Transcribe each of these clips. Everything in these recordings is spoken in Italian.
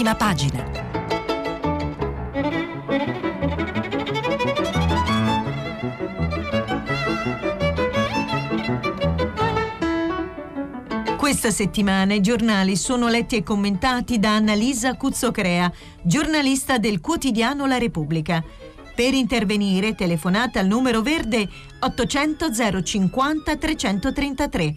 prima pagina. Questa settimana i giornali sono letti e commentati da Annalisa Cuzzocrea, giornalista del quotidiano La Repubblica. Per intervenire telefonate al numero verde 800 050 333.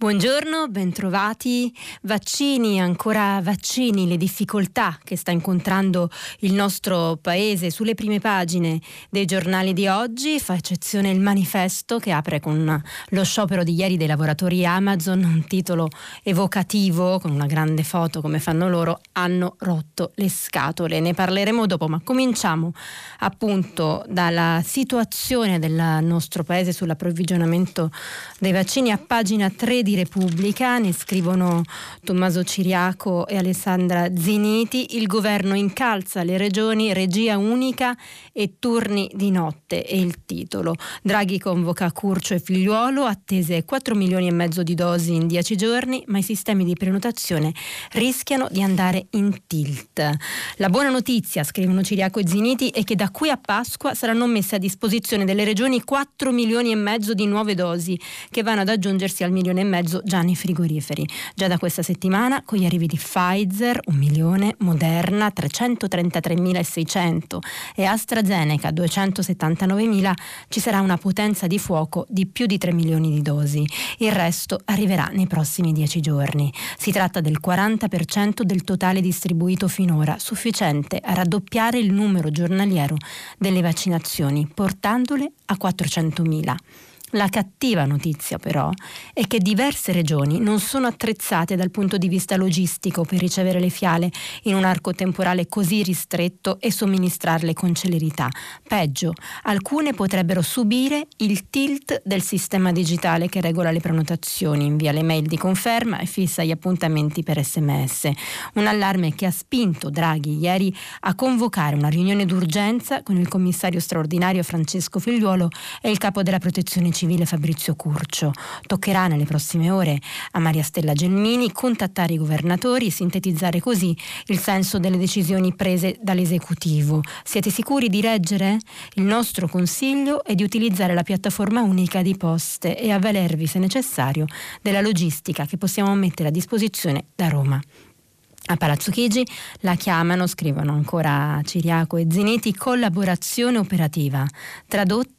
Buongiorno, bentrovati. Vaccini, ancora vaccini, le difficoltà che sta incontrando il nostro paese sulle prime pagine dei giornali di oggi, fa eccezione il manifesto che apre con lo sciopero di ieri dei lavoratori Amazon, un titolo evocativo con una grande foto come fanno loro, hanno rotto le scatole. Ne parleremo dopo, ma cominciamo appunto dalla situazione del nostro paese sull'approvvigionamento dei vaccini a pagina 13 di Repubblica, ne scrivono Tommaso Ciriaco e Alessandra Ziniti, il governo incalza le regioni, regia unica e turni di notte è il titolo. Draghi convoca Curcio e Figliuolo, attese 4 milioni e mezzo di dosi in 10 giorni, ma i sistemi di prenotazione rischiano di andare in tilt. La buona notizia, scrivono Ciriaco e Ziniti, è che da qui a Pasqua saranno messe a disposizione delle regioni 4 milioni e mezzo di nuove dosi che vanno ad aggiungersi al milione e mezzo mezzo già nei frigoriferi. Già da questa settimana con gli arrivi di Pfizer, un milione, Moderna 333.600 e AstraZeneca 279.000 ci sarà una potenza di fuoco di più di 3 milioni di dosi. Il resto arriverà nei prossimi 10 giorni. Si tratta del 40% del totale distribuito finora, sufficiente a raddoppiare il numero giornaliero delle vaccinazioni, portandole a 400.000. La cattiva notizia però è che diverse regioni non sono attrezzate dal punto di vista logistico per ricevere le fiale in un arco temporale così ristretto e somministrarle con celerità. Peggio, alcune potrebbero subire il tilt del sistema digitale che regola le prenotazioni, invia le mail di conferma e fissa gli appuntamenti per sms. Un allarme che ha spinto Draghi ieri a convocare una riunione d'urgenza con il commissario straordinario Francesco Figliuolo e il capo della protezione civile Fabrizio Curcio. Toccherà nelle prossime ore a Maria Stella Gelmini contattare i governatori e sintetizzare così il senso delle decisioni prese dall'esecutivo. Siete sicuri di reggere? Il nostro consiglio è di utilizzare la piattaforma unica di poste e avvalervi, se necessario, della logistica che possiamo mettere a disposizione da Roma. A Palazzo Chigi la chiamano, scrivono ancora Ciriaco e Ziniti, collaborazione operativa.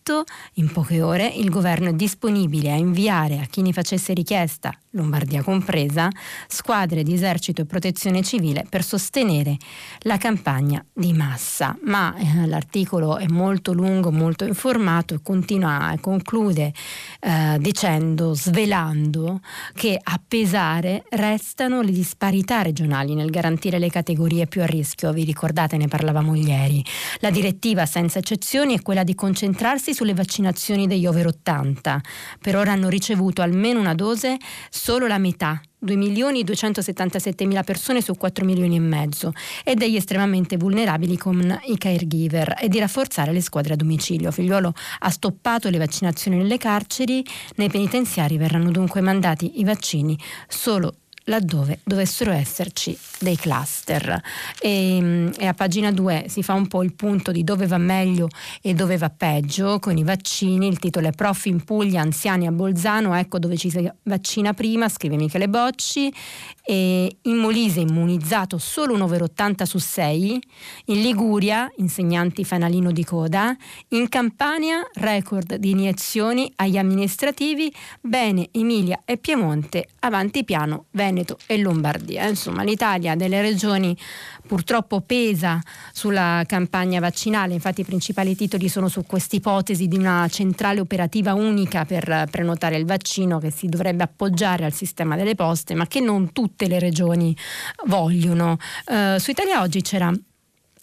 Tradotto, in poche ore il governo è disponibile a inviare a chi ne facesse richiesta Lombardia compresa, squadre di esercito e protezione civile per sostenere la campagna di massa. Ma eh, l'articolo è molto lungo, molto informato e continua e conclude eh, dicendo, svelando che a pesare restano le disparità regionali nel garantire le categorie più a rischio. Vi ricordate, ne parlavamo ieri. La direttiva senza eccezioni è quella di concentrarsi sulle vaccinazioni degli over 80. Per ora hanno ricevuto almeno una dose solo la metà 2.277.000 persone su 4 milioni e mezzo e degli estremamente vulnerabili con i caregiver e di rafforzare le squadre a domicilio. Figliuolo ha stoppato le vaccinazioni nelle carceri, nei penitenziari verranno dunque mandati i vaccini solo laddove dovessero esserci dei cluster. E, e, a pagina 2 si fa un po' il punto di dove va meglio e dove va peggio con i vaccini. Il titolo è Prof in Puglia, anziani a Bolzano, ecco dove ci si vaccina prima, scrive Michele Bocci. E in Molise immunizzato solo un over 80 su 6. In Liguria, insegnanti fanalino di coda. In Campania, record di iniezioni agli amministrativi. Bene, Emilia e Piemonte, avanti piano, Veneto e Lombardia. Insomma, l'Italia delle regioni purtroppo pesa sulla campagna vaccinale, infatti i principali titoli sono su questa ipotesi di una centrale operativa unica per prenotare il vaccino che si dovrebbe appoggiare al sistema delle poste, ma che non tutte le regioni vogliono. Uh, su Italia Oggi c'era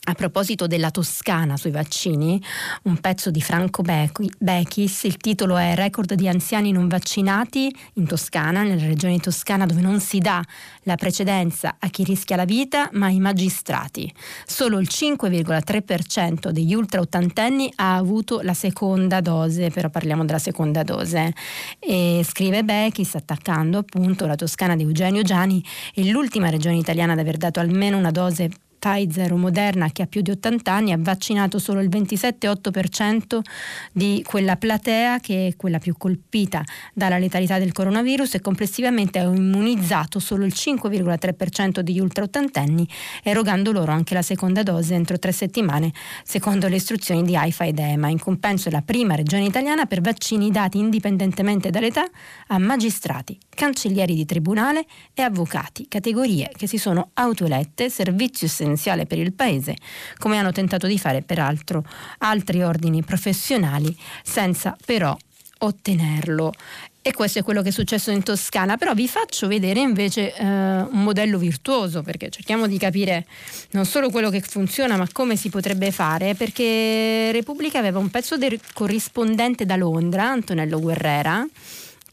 a proposito della Toscana sui vaccini, un pezzo di Franco Bechis, il titolo è Record di anziani non vaccinati in Toscana, nella regione toscana dove non si dà la precedenza a chi rischia la vita ma ai magistrati. Solo il 5,3% degli ultra ottantenni ha avuto la seconda dose, però parliamo della seconda dose. E scrive Bechis attaccando appunto la Toscana di Eugenio Giani è l'ultima regione italiana ad aver dato almeno una dose Pfizer o Moderna che ha più di 80 anni ha vaccinato solo il 27,8% di quella platea che è quella più colpita dalla letalità del coronavirus e complessivamente ha immunizzato solo il 5,3% degli ultra ottantenni erogando loro anche la seconda dose entro tre settimane secondo le istruzioni di AIFA ed EMA. In compenso è la prima regione italiana per vaccini dati indipendentemente dall'età a magistrati, cancellieri di tribunale e avvocati, categorie che si sono autoelette servizio essenziale essenziale per il Paese, come hanno tentato di fare peraltro altri ordini professionali, senza però ottenerlo. E questo è quello che è successo in Toscana, però vi faccio vedere invece eh, un modello virtuoso, perché cerchiamo di capire non solo quello che funziona, ma come si potrebbe fare, perché Repubblica aveva un pezzo del corrispondente da Londra, Antonello Guerrera,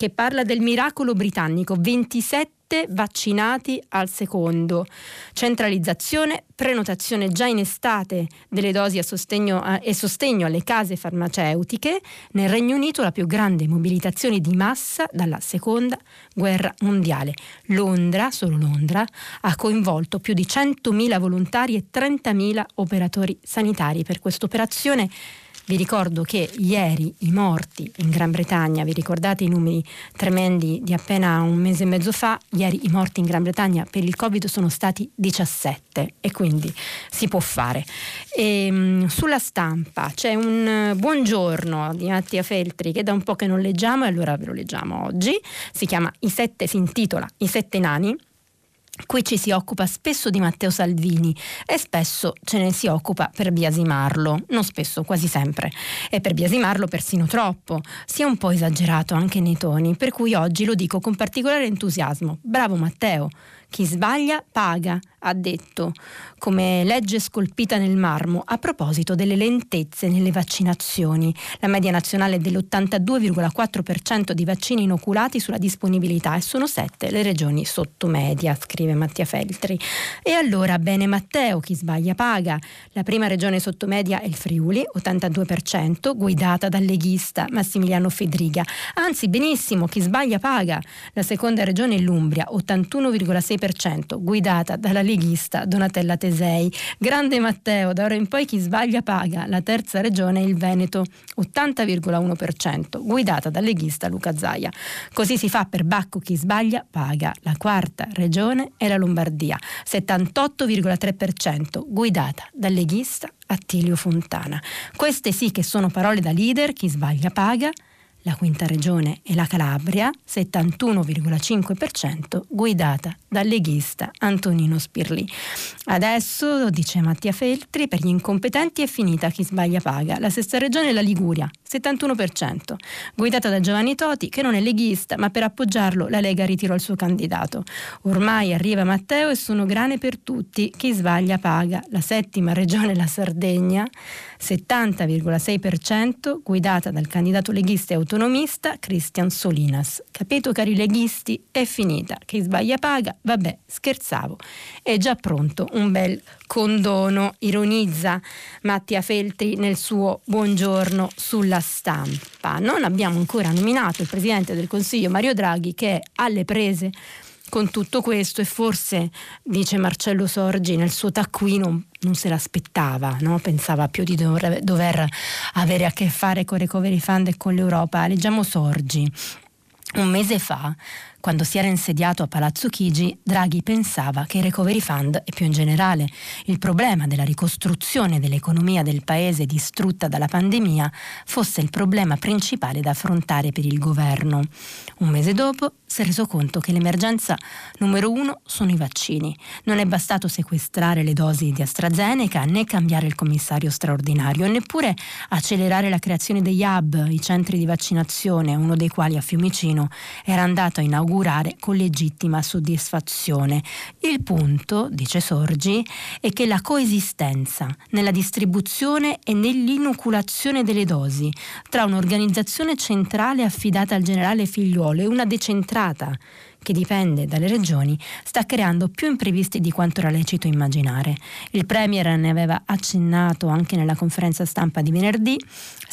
che parla del miracolo britannico, 27 vaccinati al secondo. Centralizzazione, prenotazione già in estate delle dosi a sostegno a, e sostegno alle case farmaceutiche. Nel Regno Unito la più grande mobilitazione di massa dalla seconda guerra mondiale. Londra, solo Londra, ha coinvolto più di 100.000 volontari e 30.000 operatori sanitari per questa operazione vi ricordo che ieri i morti in Gran Bretagna, vi ricordate i numeri tremendi di appena un mese e mezzo fa, ieri i morti in Gran Bretagna per il Covid sono stati 17 e quindi si può fare. E, um, sulla stampa c'è un buongiorno di Mattia Feltri che da un po' che non leggiamo e allora ve lo leggiamo oggi, si chiama I sette, si intitola I sette nani Qui ci si occupa spesso di Matteo Salvini e spesso ce ne si occupa per biasimarlo, non spesso, quasi sempre, e per biasimarlo persino troppo, sia un po' esagerato anche nei toni, per cui oggi lo dico con particolare entusiasmo. Bravo Matteo, chi sbaglia paga, ha detto, come legge scolpita nel marmo, a proposito delle lentezze nelle vaccinazioni. La media nazionale è dell'82,4% di vaccini inoculati sulla disponibilità e sono sette le regioni sotto media, scrive Mattia Feltri. E allora, bene Matteo, chi sbaglia paga. La prima regione sotto media è il Friuli, 82%, guidata dal leghista Massimiliano Fedriga. Anzi, benissimo, chi sbaglia paga. La seconda regione è l'Umbria, 81,6% 100%, guidata dalla leghista Donatella Tesei. Grande Matteo, da ora in poi chi sbaglia paga. La terza regione è il Veneto, 80,1%, guidata dal leghista Luca Zaia. Così si fa per Bacco chi sbaglia paga. La quarta regione è la Lombardia, 78,3%, guidata dal leghista Attilio Fontana. Queste sì che sono parole da leader, chi sbaglia paga la quinta regione è la Calabria, 71,5%, guidata dal leghista Antonino Spirli. Adesso, dice Mattia Feltri, per gli incompetenti è finita chi sbaglia paga. La sesta regione è la Liguria, 71%, guidata da Giovanni Toti, che non è leghista, ma per appoggiarlo la Lega ritirò il suo candidato. Ormai arriva Matteo e sono grane per tutti, chi sbaglia paga. La settima regione è la Sardegna, 70,6%, guidata dal candidato leghista e autonomista Cristian Solinas. Capito cari leghisti? È finita. Chi sbaglia paga? Vabbè, scherzavo. È già pronto un bel condono, ironizza Mattia Feltri nel suo buongiorno sulla stampa. Non abbiamo ancora nominato il Presidente del Consiglio Mario Draghi che è alle prese con tutto questo e forse, dice Marcello Sorgi, nel suo taccuino non se l'aspettava, no? pensava più di dover, dover avere a che fare con Recovery Fund e con l'Europa. Leggiamo Sorgi. Un mese fa quando si era insediato a Palazzo Chigi, Draghi pensava che il Recovery Fund e più in generale il problema della ricostruzione dell'economia del paese distrutta dalla pandemia fosse il problema principale da affrontare per il governo. Un mese dopo si è reso conto che l'emergenza numero uno sono i vaccini. Non è bastato sequestrare le dosi di AstraZeneca né cambiare il commissario straordinario, neppure accelerare la creazione degli hub, i centri di vaccinazione, uno dei quali a Fiumicino era andato a inaugurare augurare con legittima soddisfazione. Il punto, dice Sorgi, è che la coesistenza nella distribuzione e nell'inoculazione delle dosi tra un'organizzazione centrale affidata al generale figliuolo e una decentrata che dipende dalle regioni, sta creando più imprevisti di quanto era lecito immaginare. Il Premier ne aveva accennato anche nella conferenza stampa di venerdì.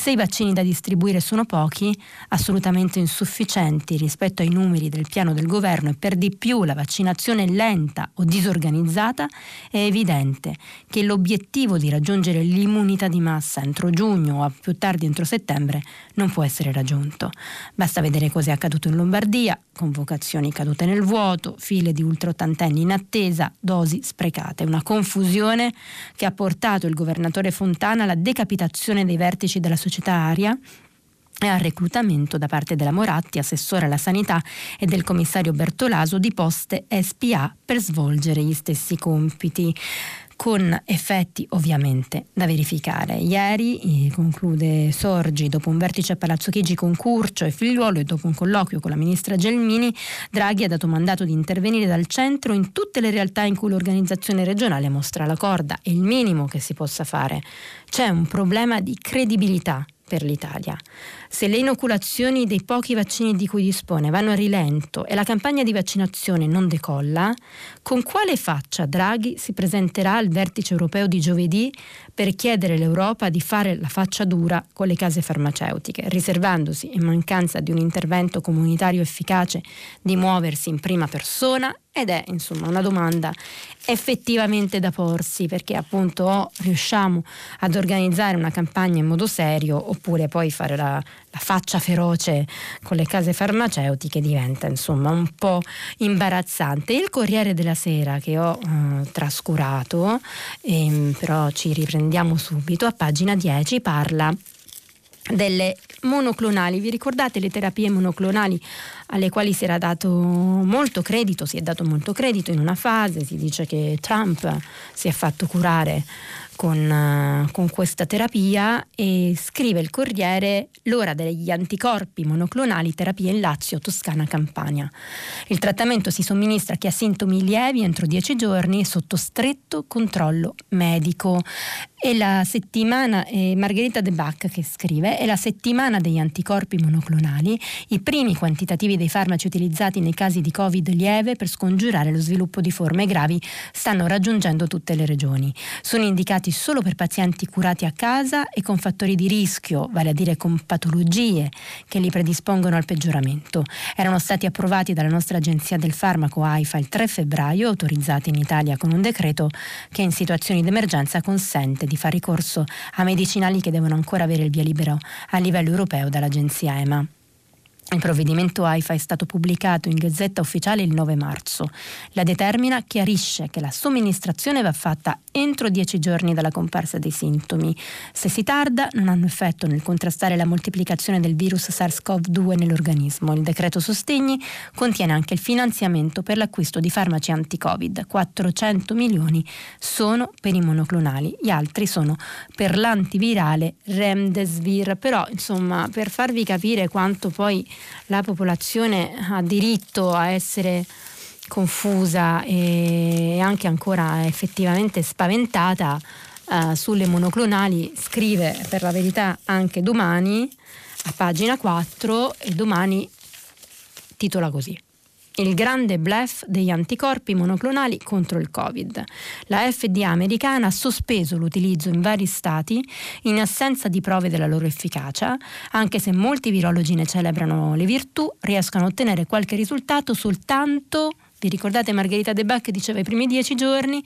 Se i vaccini da distribuire sono pochi, assolutamente insufficienti rispetto ai numeri del piano del governo e per di più la vaccinazione lenta o disorganizzata, è evidente che l'obiettivo di raggiungere l'immunità di massa entro giugno o a più tardi entro settembre non può essere raggiunto. Basta vedere cosa è accaduto in Lombardia, convocazioni cadute nel vuoto, file di ultraottantenni in attesa, dosi sprecate. Una confusione che ha portato il governatore Fontana alla decapitazione dei vertici della società Aria e al reclutamento da parte della Moratti, assessore alla sanità, e del commissario Bertolaso di poste SPA per svolgere gli stessi compiti con effetti ovviamente da verificare. Ieri, eh, conclude Sorgi, dopo un vertice a Palazzo Chigi con Curcio e Figliuolo e dopo un colloquio con la ministra Gelmini, Draghi ha dato mandato di intervenire dal centro in tutte le realtà in cui l'organizzazione regionale mostra la corda. È il minimo che si possa fare. C'è un problema di credibilità per l'Italia. Se le inoculazioni dei pochi vaccini di cui dispone vanno a rilento e la campagna di vaccinazione non decolla, con quale faccia Draghi si presenterà al vertice europeo di giovedì per chiedere all'Europa di fare la faccia dura con le case farmaceutiche, riservandosi, in mancanza di un intervento comunitario efficace, di muoversi in prima persona? Ed è insomma una domanda effettivamente da porsi perché appunto o riusciamo ad organizzare una campagna in modo serio oppure poi fare la, la faccia feroce con le case farmaceutiche diventa insomma un po' imbarazzante. Il Corriere della Sera che ho eh, trascurato, ehm, però ci riprendiamo subito, a pagina 10 parla delle monoclonali. Vi ricordate le terapie monoclonali alle quali si era dato molto credito, si è dato molto credito in una fase, si dice che Trump si è fatto curare con, uh, con, questa terapia e scrive il Corriere l'ora degli anticorpi monoclonali terapia in Lazio, Toscana, Campania. Il trattamento si somministra a chi ha sintomi lievi entro 10 giorni sotto stretto controllo medico. E la settimana, eh, Margherita De Bach che scrive, è la settimana degli anticorpi monoclonali, i primi quantitativi dei farmaci utilizzati nei casi di Covid lieve per scongiurare lo sviluppo di forme gravi stanno raggiungendo tutte le regioni. Sono indicati indicati solo per pazienti curati a casa e con fattori di rischio, vale a dire con patologie che li predispongono al peggioramento. Erano stati approvati dalla nostra agenzia del farmaco AIFA il 3 febbraio, autorizzati in Italia con un decreto che in situazioni di emergenza consente di fare ricorso a medicinali che devono ancora avere il via libero a livello europeo dall'agenzia EMA. Il provvedimento AIFA è stato pubblicato in Gazzetta Ufficiale il 9 marzo. La determina chiarisce che la somministrazione va fatta entro 10 giorni dalla comparsa dei sintomi. Se si tarda, non hanno effetto nel contrastare la moltiplicazione del virus SARS-CoV-2 nell'organismo. Il decreto sostegni contiene anche il finanziamento per l'acquisto di farmaci anti-Covid. 400 milioni sono per i monoclonali, gli altri sono per l'antivirale Remdesivir. Però, insomma, per farvi capire quanto poi la popolazione ha diritto a essere confusa e anche ancora effettivamente spaventata uh, sulle monoclonali, scrive per la verità anche domani a pagina 4 e domani titola così il grande bluff degli anticorpi monoclonali contro il Covid. La FDA americana ha sospeso l'utilizzo in vari stati in assenza di prove della loro efficacia, anche se molti virologi ne celebrano le virtù, riescono a ottenere qualche risultato soltanto, vi ricordate Margherita De Bach diceva i primi dieci giorni,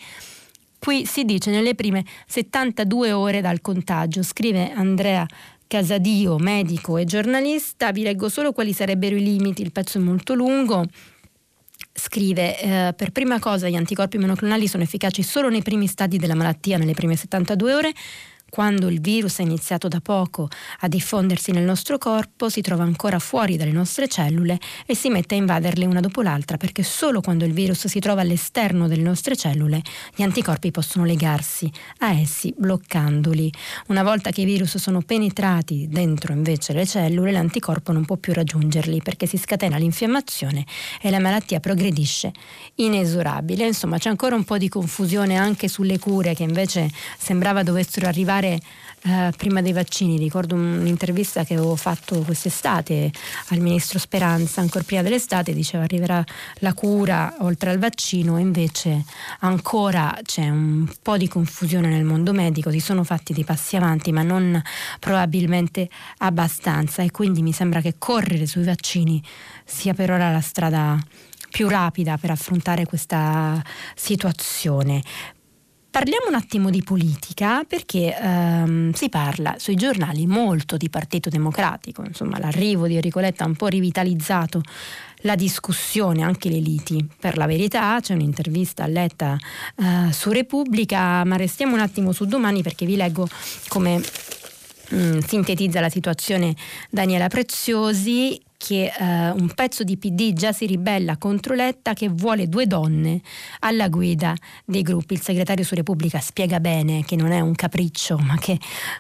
Qui si dice nelle prime 72 ore dal contagio, scrive Andrea Casadio, medico e giornalista. Vi leggo solo quali sarebbero i limiti, il pezzo è molto lungo scrive eh, per prima cosa gli anticorpi monoclonali sono efficaci solo nei primi stadi della malattia, nelle prime 72 ore. Quando il virus è iniziato da poco a diffondersi nel nostro corpo, si trova ancora fuori dalle nostre cellule e si mette a invaderle una dopo l'altra, perché solo quando il virus si trova all'esterno delle nostre cellule, gli anticorpi possono legarsi a essi bloccandoli. Una volta che i virus sono penetrati dentro invece le cellule, l'anticorpo non può più raggiungerli perché si scatena l'infiammazione e la malattia progredisce inesorabile. Insomma, c'è ancora un po' di confusione anche sulle cure che invece sembrava dovessero arrivare eh, prima dei vaccini. Ricordo un'intervista che avevo fatto quest'estate al ministro Speranza, ancora prima dell'estate, diceva arriverà la cura oltre al vaccino, invece ancora c'è un po' di confusione nel mondo medico, si sono fatti dei passi avanti, ma non probabilmente abbastanza e quindi mi sembra che correre sui vaccini sia per ora la strada più rapida per affrontare questa situazione. Parliamo un attimo di politica perché ehm, si parla sui giornali molto di Partito Democratico, insomma l'arrivo di Enrico Letta ha un po' rivitalizzato la discussione, anche le liti. Per la verità c'è un'intervista a Letta eh, su Repubblica, ma restiamo un attimo su domani perché vi leggo come mm, sintetizza la situazione Daniela Preziosi che eh, un pezzo di PD già si ribella contro Letta che vuole due donne alla guida dei gruppi. Il segretario su Repubblica spiega bene che non è un capriccio, ma che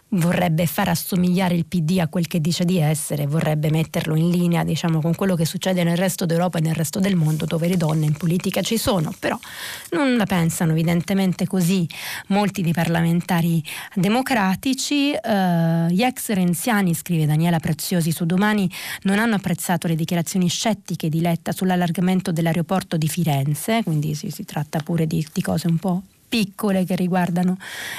vorrebbe far assomigliare il PD a quel che dice di essere, vorrebbe metterlo in linea diciamo, con quello che succede nel resto d'Europa e nel resto del mondo, dove le donne in politica ci sono, però non la pensano evidentemente così molti dei parlamentari democratici. Eh, gli ex renziani, scrive Daniela Preziosi su Domani, non hanno apprezzato apprezzato le dichiarazioni scettiche di Letta sull'allargamento dell'aeroporto di Firenze, quindi si, si tratta pure di, di cose un po' piccole che riguardano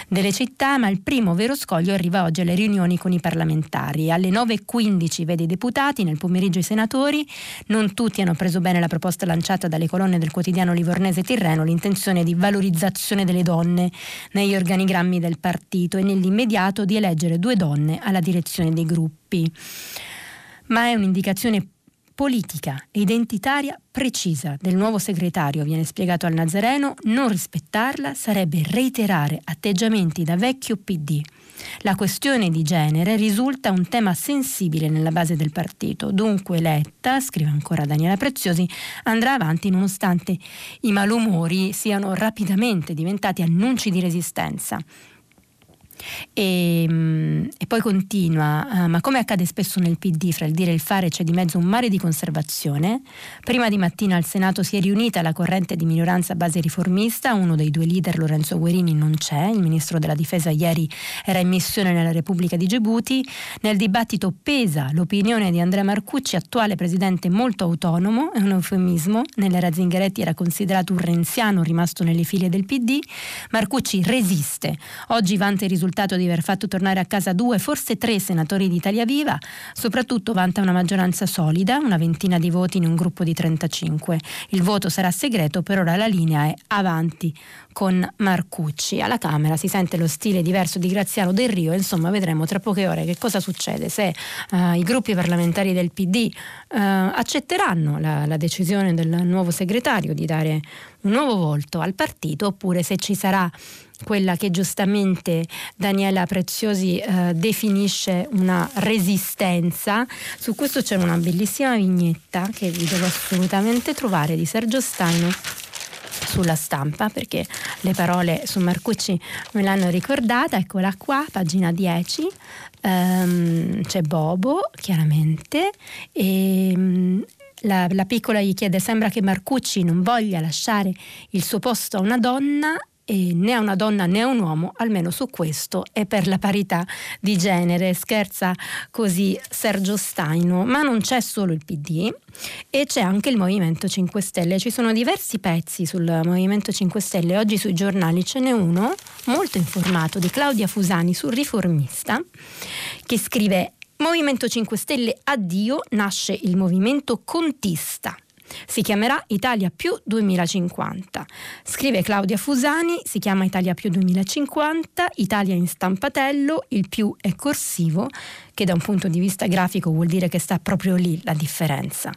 delle città, ma il primo vero scoglio arriva oggi alle riunioni con i parlamentari. Alle 9.15 vede i deputati, nel pomeriggio i senatori. Non tutti hanno preso bene la proposta lanciata dalle colonne del quotidiano livornese Tirreno, l'intenzione di valorizzazione delle donne negli organigrammi del partito e nell'immediato di eleggere due donne alla direzione dei gruppi ma è un'indicazione politica e identitaria precisa del nuovo segretario, viene spiegato al Nazareno, non rispettarla sarebbe reiterare atteggiamenti da vecchio PD. La questione di genere risulta un tema sensibile nella base del partito, dunque Letta, scrive ancora Daniela Preziosi, andrà avanti nonostante i malumori siano rapidamente diventati annunci di resistenza. E, mm, e, poi continua, uh, ma come accade spesso nel PD, fra il dire e il fare c'è di mezzo un mare di conservazione. Prima di mattina al Senato si è riunita la corrente di minoranza base riformista, uno dei due leader, Lorenzo Guerini, non c'è, il ministro della difesa ieri era in missione nella Repubblica di Djibouti. Nel dibattito pesa l'opinione di Andrea Marcucci, attuale presidente molto autonomo, è un eufemismo, nell'era Zingaretti era considerato un renziano rimasto nelle file del PD. Marcucci resiste, oggi vanta i risultati risultato di aver fatto tornare a casa due, forse tre senatori di Italia Viva, soprattutto vanta una maggioranza solida, una ventina di voti in un gruppo di 35. Il voto sarà segreto, per ora la linea è avanti con Marcucci. Alla Camera si sente lo stile diverso di Graziano Del Rio, insomma vedremo tra poche ore che cosa succede, se uh, i gruppi parlamentari del PD eh, accetteranno la, la decisione del nuovo segretario di dare un nuovo volto al partito oppure se ci sarà quella che giustamente Daniela Preziosi eh, definisce una resistenza. Su questo c'è una bellissima vignetta che vi devo assolutamente trovare di Sergio Staino sulla stampa perché le parole su Marcucci me l'hanno ricordata, eccola qua, pagina 10, um, ehm, c'è Bobo chiaramente. E um, la, la piccola gli chiede sembra che Marcucci non voglia lasciare il suo posto a una donna e né una donna né un uomo, almeno su questo e per la parità di genere. Scherza così Sergio Staino, ma non c'è solo il PD e c'è anche il Movimento 5 Stelle. Ci sono diversi pezzi sul Movimento 5 Stelle, oggi sui giornali ce n'è uno molto informato di Claudia Fusani sul riformista che scrive Movimento 5 Stelle addio, nasce il movimento contista. Si chiamerà Italia più 2050. Scrive Claudia Fusani, si chiama Italia più 2050, Italia in stampatello, il più è corsivo, che da un punto di vista grafico vuol dire che sta proprio lì la differenza.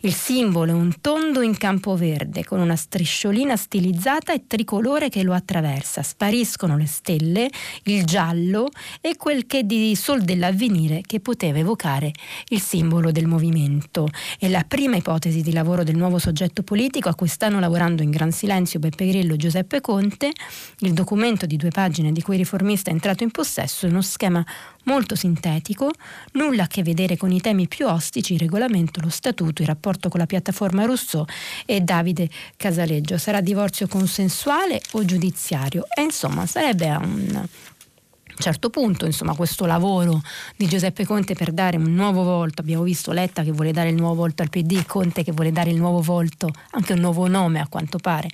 Il simbolo è un tondo in campo verde con una strisciolina stilizzata e tricolore che lo attraversa. Spariscono le stelle, il giallo e quel che di sol dell'avvenire che poteva evocare il simbolo del movimento. È la prima ipotesi di lavoro del nuovo soggetto politico a cui stanno lavorando in gran silenzio Beppe Grillo e Giuseppe Conte. Il documento di due pagine di cui il riformista è entrato in possesso è uno schema molto sintetico, nulla a che vedere con i temi più ostici, il regolamento, lo statuto, il rapporto con la piattaforma Rousseau e Davide Casaleggio. Sarà divorzio consensuale o giudiziario? E insomma sarebbe un certo punto, insomma, questo lavoro di Giuseppe Conte per dare un nuovo volto, abbiamo visto Letta che vuole dare il nuovo volto al PD, Conte che vuole dare il nuovo volto, anche un nuovo nome a quanto pare,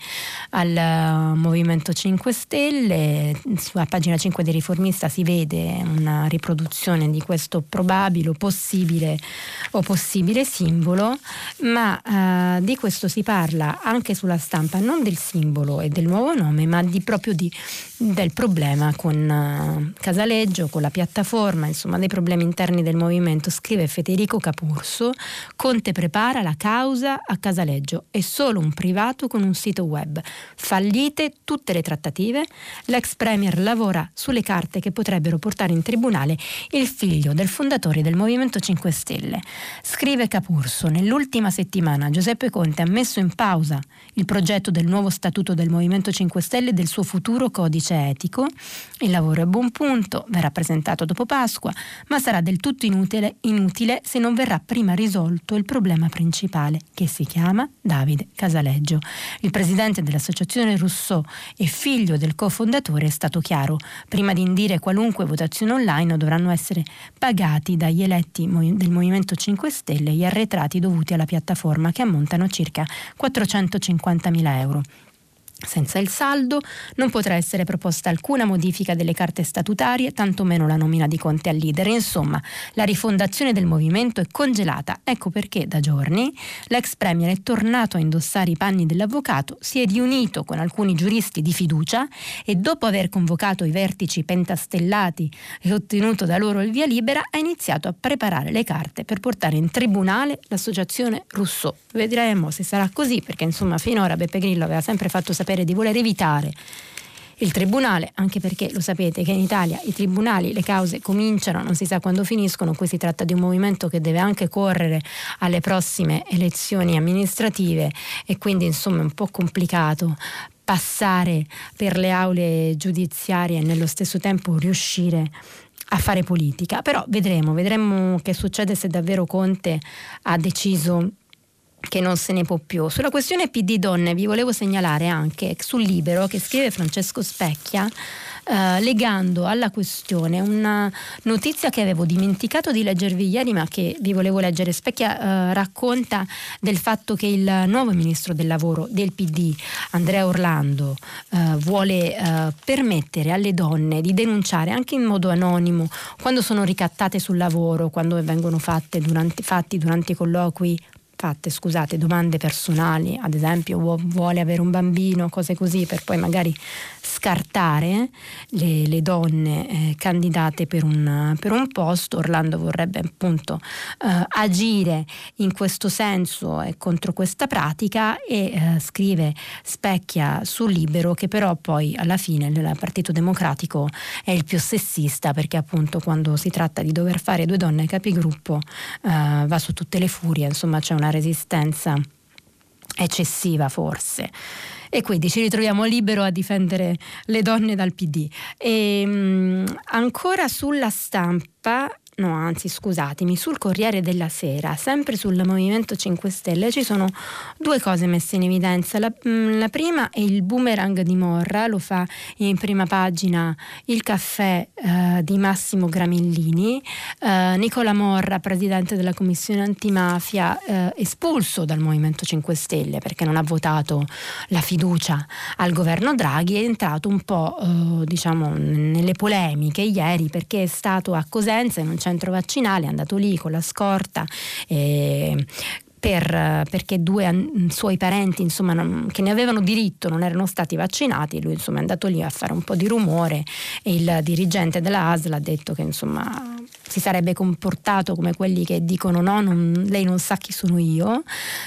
al uh, Movimento 5 Stelle. Sulla pagina 5 del Riformista si vede una riproduzione di questo probabile possibile, o possibile simbolo, ma uh, di questo si parla anche sulla stampa, non del simbolo e del nuovo nome, ma di, proprio di, del problema con uh, Casaleggio, con la piattaforma, insomma dei problemi interni del movimento, scrive Federico Capurso, Conte prepara la causa a Casaleggio, è solo un privato con un sito web. Fallite tutte le trattative, l'ex premier lavora sulle carte che potrebbero portare in tribunale il figlio del fondatore del Movimento 5 Stelle. Scrive Capurso, nell'ultima settimana Giuseppe Conte ha messo in pausa il progetto del nuovo statuto del Movimento 5 Stelle e del suo futuro codice etico. Il lavoro è buon punto punto verrà presentato dopo Pasqua, ma sarà del tutto inutile, inutile se non verrà prima risolto il problema principale, che si chiama Davide Casaleggio. Il presidente dell'associazione Rousseau e figlio del cofondatore è stato chiaro. Prima di indire qualunque votazione online dovranno essere pagati dagli eletti del Movimento 5 Stelle gli arretrati dovuti alla piattaforma che ammontano circa 450 mila euro. Senza il saldo non potrà essere proposta alcuna modifica delle carte statutarie, tantomeno la nomina di Conte al leader. Insomma, la rifondazione del movimento è congelata. Ecco perché da giorni l'ex premier è tornato a indossare i panni dell'avvocato, si è riunito con alcuni giuristi di fiducia e dopo aver convocato i vertici pentastellati e ottenuto da loro il via libera, ha iniziato a preparare le carte per portare in tribunale l'associazione Rousseau. Vedremo se sarà così, perché insomma finora Beppe Grillo aveva sempre fatto sapere sapere di voler evitare il tribunale, anche perché lo sapete che in Italia i tribunali, le cause cominciano, non si sa quando finiscono, qui si tratta di un movimento che deve anche correre alle prossime elezioni amministrative e quindi insomma è un po' complicato passare per le aule giudiziarie e nello stesso tempo riuscire a fare politica. Però vedremo, vedremo che succede se davvero Conte ha deciso che non se ne può più. Sulla questione PD donne vi volevo segnalare anche sul libro che scrive Francesco Specchia eh, legando alla questione una notizia che avevo dimenticato di leggervi ieri ma che vi volevo leggere. Specchia eh, racconta del fatto che il nuovo ministro del lavoro del PD, Andrea Orlando, eh, vuole eh, permettere alle donne di denunciare anche in modo anonimo quando sono ricattate sul lavoro, quando vengono fatte durante, fatti durante i colloqui fatte, scusate, domande personali, ad esempio vuole avere un bambino, cose così, per poi magari scartare le, le donne eh, candidate per un, per un, posto. Orlando vorrebbe appunto eh, agire in questo senso e contro questa pratica e eh, scrive, specchia sul libero che però poi alla fine il Partito Democratico è il più sessista perché appunto quando si tratta di dover fare due donne capigruppo eh, va su tutte le furie, insomma c'è una resistenza eccessiva forse e quindi ci ritroviamo libero a difendere le donne dal PD. E, um, ancora sulla stampa no anzi scusatemi, sul Corriere della Sera, sempre sul Movimento 5 Stelle, ci sono due cose messe in evidenza. La, mm, la prima è il boomerang di Morra, lo fa in prima pagina il caffè eh, di Massimo Gramellini. Eh, Nicola Morra, presidente della Commissione antimafia, eh, espulso dal Movimento 5 Stelle perché non ha votato la fiducia al governo Draghi, è entrato un po' eh, diciamo nelle polemiche ieri perché è stato a Cosenza e non c'è centro vaccinale, è andato lì con la scorta. Eh, per, perché due an- suoi parenti insomma, non, che ne avevano diritto non erano stati vaccinati, lui insomma, è andato lì a fare un po' di rumore e il dirigente della ASL ha detto che insomma, si sarebbe comportato come quelli che dicono no, non, lei non sa chi sono io.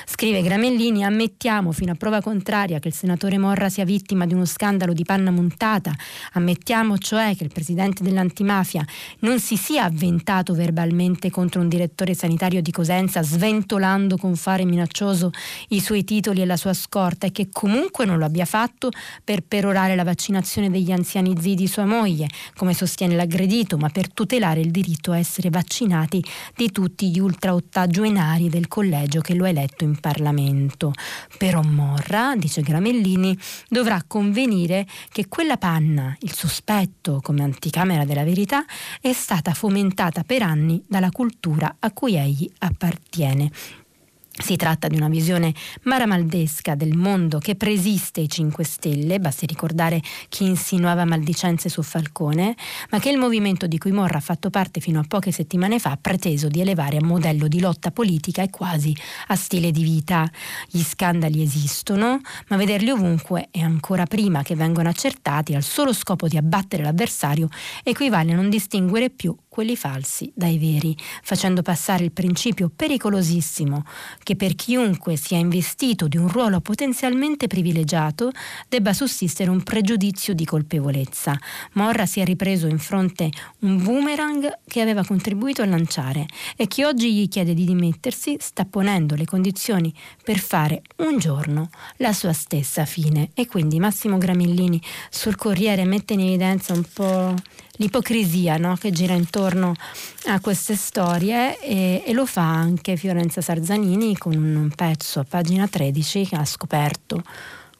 Scrive Gramellini, ammettiamo fino a prova contraria che il senatore Morra sia vittima di uno scandalo di panna montata, ammettiamo cioè che il presidente dell'antimafia non si sia avventato verbalmente contro un direttore sanitario di Cosenza sventolando con fare minaccioso i suoi titoli e la sua scorta e che comunque non lo abbia fatto per perorare la vaccinazione degli anziani zii di sua moglie, come sostiene l'aggredito, ma per tutelare il diritto a essere vaccinati di tutti gli ultraottagenari del collegio che lo ha eletto in Parlamento. Però Morra, dice Gramellini, dovrà convenire che quella panna, il sospetto come anticamera della verità, è stata fomentata per anni dalla cultura a cui egli appartiene. Si tratta di una visione maramaldesca del mondo che preesiste ai 5 Stelle, basti ricordare chi insinuava maldicenze su Falcone, ma che il movimento di cui Morra ha fatto parte fino a poche settimane fa ha preteso di elevare a modello di lotta politica e quasi a stile di vita. Gli scandali esistono, ma vederli ovunque e ancora prima che vengano accertati al solo scopo di abbattere l'avversario equivale a non distinguere più quelli falsi dai veri, facendo passare il principio pericolosissimo che per chiunque sia investito di un ruolo potenzialmente privilegiato debba sussistere un pregiudizio di colpevolezza. Morra si è ripreso in fronte un boomerang che aveva contribuito a lanciare e chi oggi gli chiede di dimettersi sta ponendo le condizioni per fare un giorno la sua stessa fine. E quindi Massimo Gramellini sul Corriere mette in evidenza un po' l'ipocrisia no? che gira intorno a queste storie e, e, lo fa anche Fiorenza Sarzanini con un pezzo a pagina 13 che ha scoperto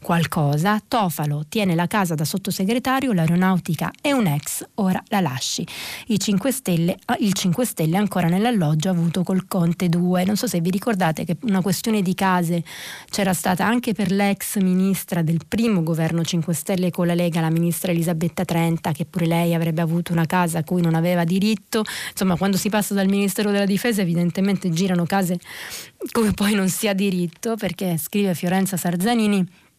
qualcosa, Tofalo tiene la casa da sottosegretario, l'aeronautica è un ex, ora la lasci. I 5 Stelle, ah, il 5 Stelle ancora nell'alloggio avuto col Conte 2. Non so se vi ricordate che una questione di case c'era stata anche per l'ex ministra del primo governo 5 Stelle con la Lega, la ministra Elisabetta Trenta, che pure lei avrebbe avuto una casa a cui non aveva diritto. Insomma, quando si passa dal Ministero della Difesa evidentemente girano case come poi non si ha diritto, perché scrive Fiorenza Sarzanini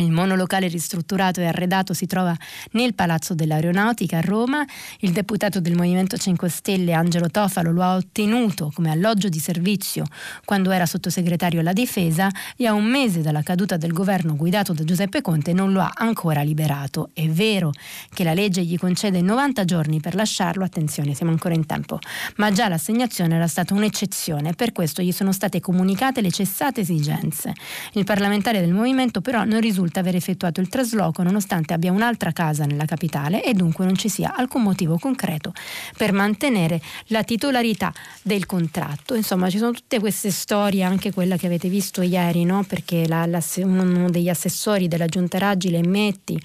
il monolocale ristrutturato e arredato si trova nel Palazzo dell'Aeronautica a Roma. Il deputato del Movimento 5 Stelle Angelo Tofalo lo ha ottenuto come alloggio di servizio quando era sottosegretario alla difesa e a un mese dalla caduta del governo guidato da Giuseppe Conte non lo ha ancora liberato. È vero che la legge gli concede 90 giorni per lasciarlo, attenzione, siamo ancora in tempo, ma già l'assegnazione era stata un'eccezione, per questo gli sono state comunicate le cessate esigenze. Il parlamentare del Movimento però non risulta risulta aver effettuato il trasloco nonostante abbia un'altra casa nella capitale e dunque non ci sia alcun motivo concreto per mantenere la titolarità del contratto. Insomma, ci sono tutte queste storie, anche quella che avete visto ieri, no? perché la, la, uno degli assessori della Giunta Raggi, Metti,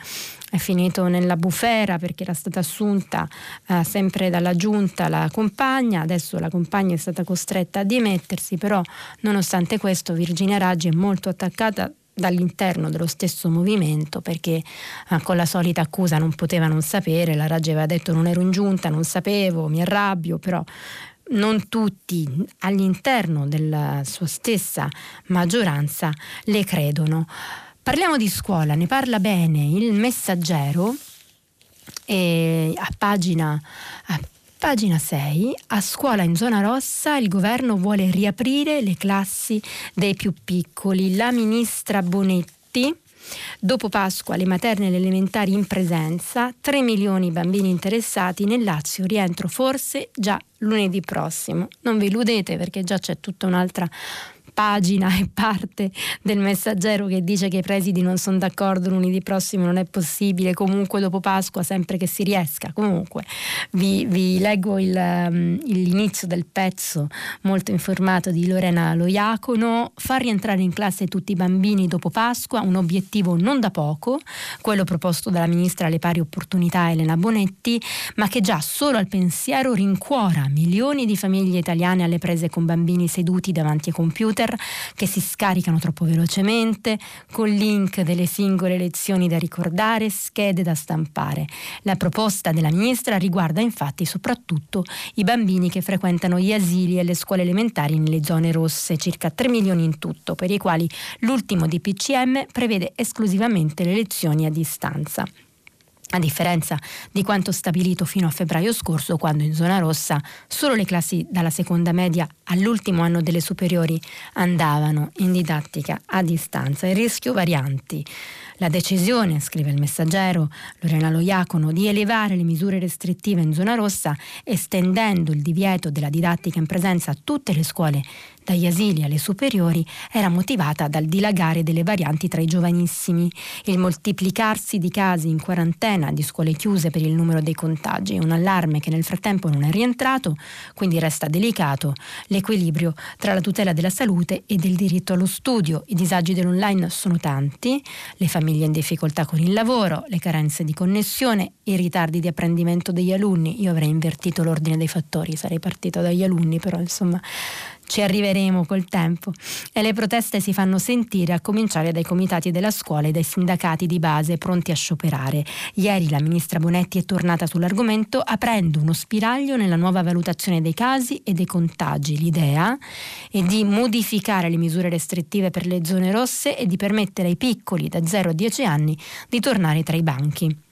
è finito nella bufera perché era stata assunta eh, sempre dalla giunta la compagna, adesso la compagna è stata costretta a dimettersi, però nonostante questo Virginia Raggi è molto attaccata dall'interno dello stesso movimento perché eh, con la solita accusa non poteva non sapere, la Raggi aveva detto non ero in giunta, non sapevo, mi arrabbio, però non tutti all'interno della sua stessa maggioranza le credono. Parliamo di scuola, ne parla bene il messaggero e a pagina, Pagina 6. A scuola in zona rossa il governo vuole riaprire le classi dei più piccoli. La ministra Bonetti Dopo Pasqua le materne e le elementari in presenza, 3 milioni di bambini interessati, nel Lazio rientro forse già lunedì prossimo. Non vi illudete perché già c'è tutta un'altra pagina e parte del messaggero che dice che i presidi non sono d'accordo lunedì prossimo non è possibile. Comunque dopo Pasqua sempre che si riesca. Comunque vi, vi leggo il, um, l'inizio del pezzo molto informato di Lorena Loiacono. Far rientrare in classe tutti i bambini dopo Pasqua un obiettivo non da poco quello proposto dalla ministra alle pari opportunità Elena Bonetti ma che già solo al pensiero rincuora milioni di famiglie italiane alle prese con bambini seduti davanti ai computer computer che si scaricano troppo velocemente, con link delle singole lezioni da ricordare, schede da stampare. La proposta della ministra riguarda infatti soprattutto i bambini che frequentano gli asili e le scuole elementari nelle zone rosse, circa 3 milioni in tutto, per i quali l'ultimo DPCM prevede esclusivamente le lezioni a distanza. A differenza di quanto stabilito fino a febbraio scorso, quando in zona rossa solo le classi dalla seconda media all'ultimo anno delle superiori andavano in didattica a distanza. Il rischio varianti. La decisione, scrive il messaggero Lorena Loiacono, di elevare le misure restrittive in zona rossa, estendendo il divieto della didattica in presenza a tutte le scuole dagli asili alle superiori era motivata dal dilagare delle varianti tra i giovanissimi, il moltiplicarsi di casi in quarantena, di scuole chiuse per il numero dei contagi, un allarme che nel frattempo non è rientrato, quindi resta delicato l'equilibrio tra la tutela della salute e del diritto allo studio. I disagi dell'online sono tanti, le famiglie in difficoltà con il lavoro, le carenze di connessione, i ritardi di apprendimento degli alunni. Io avrei invertito l'ordine dei fattori, sarei partito dagli alunni, però insomma ci arriveremo col tempo. E le proteste si fanno sentire a cominciare dai comitati della scuola e dai sindacati di base pronti a scioperare. Ieri la ministra Bonetti è tornata sull'argomento aprendo uno spiraglio nella nuova valutazione dei casi e dei contagi. L'idea è di modificare le misure restrittive per le zone rosse e di permettere ai piccoli da 0 a 10 anni di tornare tra i banchi.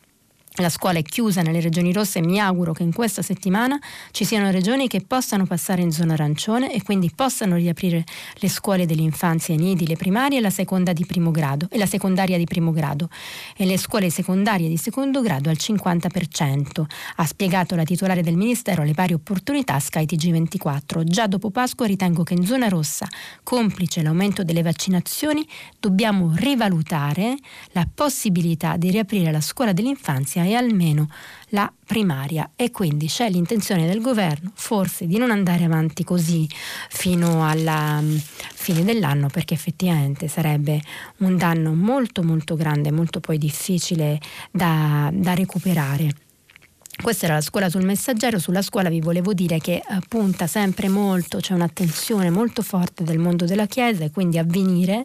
La scuola è chiusa nelle regioni rosse e mi auguro che in questa settimana ci siano regioni che possano passare in zona arancione e quindi possano riaprire le scuole dell'infanzia e nidi, le primarie e la seconda di primo grado e la secondaria di primo grado e le scuole secondarie di secondo grado al 50%, ha spiegato la titolare del Ministero alle pari opportunità Sky TG24. Già dopo Pasqua ritengo che in zona rossa, complice l'aumento delle vaccinazioni, dobbiamo rivalutare la possibilità di riaprire la scuola dell'infanzia e almeno la primaria e quindi c'è l'intenzione del governo forse di non andare avanti così fino alla mm, fine dell'anno perché effettivamente sarebbe un danno molto molto grande, molto poi difficile da, da recuperare. Questa era la scuola sul messaggero, sulla scuola vi volevo dire che eh, punta sempre molto, c'è un'attenzione molto forte del mondo della Chiesa e quindi Avvenire,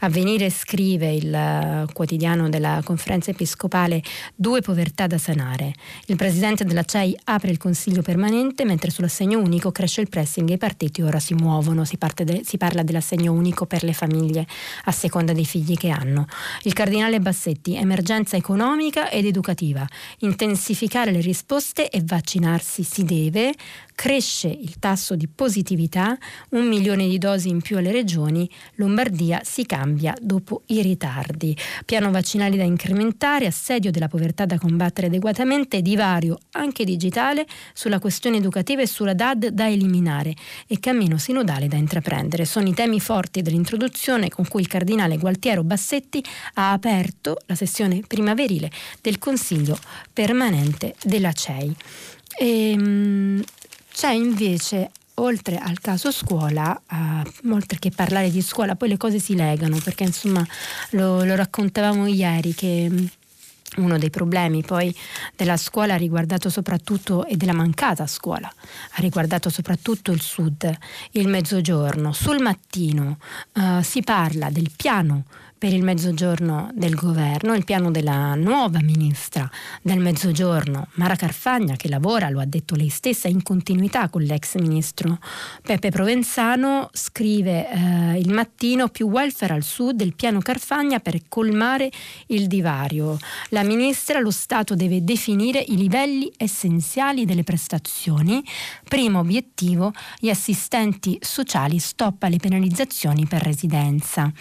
Avvenire scrive il uh, quotidiano della conferenza episcopale Due povertà da sanare. Il presidente della CEI apre il consiglio permanente mentre sull'assegno unico cresce il pressing e i partiti ora si muovono, si, de- si parla dell'assegno unico per le famiglie a seconda dei figli che hanno. Il cardinale Bassetti, emergenza economica ed educativa, intensificare le risposte e vaccinarsi si deve, cresce il tasso di positività, un milione di dosi in più alle regioni, Lombardia si cambia dopo i ritardi. Piano vaccinali da incrementare, assedio della povertà da combattere adeguatamente, divario anche digitale sulla questione educativa e sulla DAD da eliminare e cammino sinodale da intraprendere. Sono i temi forti dell'introduzione con cui il cardinale Gualtiero Bassetti ha aperto la sessione primaverile del Consiglio permanente della CEI. E, ehm, c'è invece oltre al caso scuola, uh, oltre che parlare di scuola, poi le cose si legano, perché insomma lo, lo raccontavamo ieri che mm, uno dei problemi poi della scuola ha riguardato soprattutto e della mancata scuola ha riguardato soprattutto il sud, il mezzogiorno. Sul mattino uh, si parla del piano per il mezzogiorno del governo, il piano della nuova ministra del mezzogiorno, Mara Carfagna, che lavora, lo ha detto lei stessa, in continuità con l'ex ministro Peppe Provenzano, scrive eh, il mattino più welfare al sud, il piano Carfagna per colmare il divario. La ministra, lo Stato deve definire i livelli essenziali delle prestazioni. Primo obiettivo, gli assistenti sociali stop alle penalizzazioni per residenza.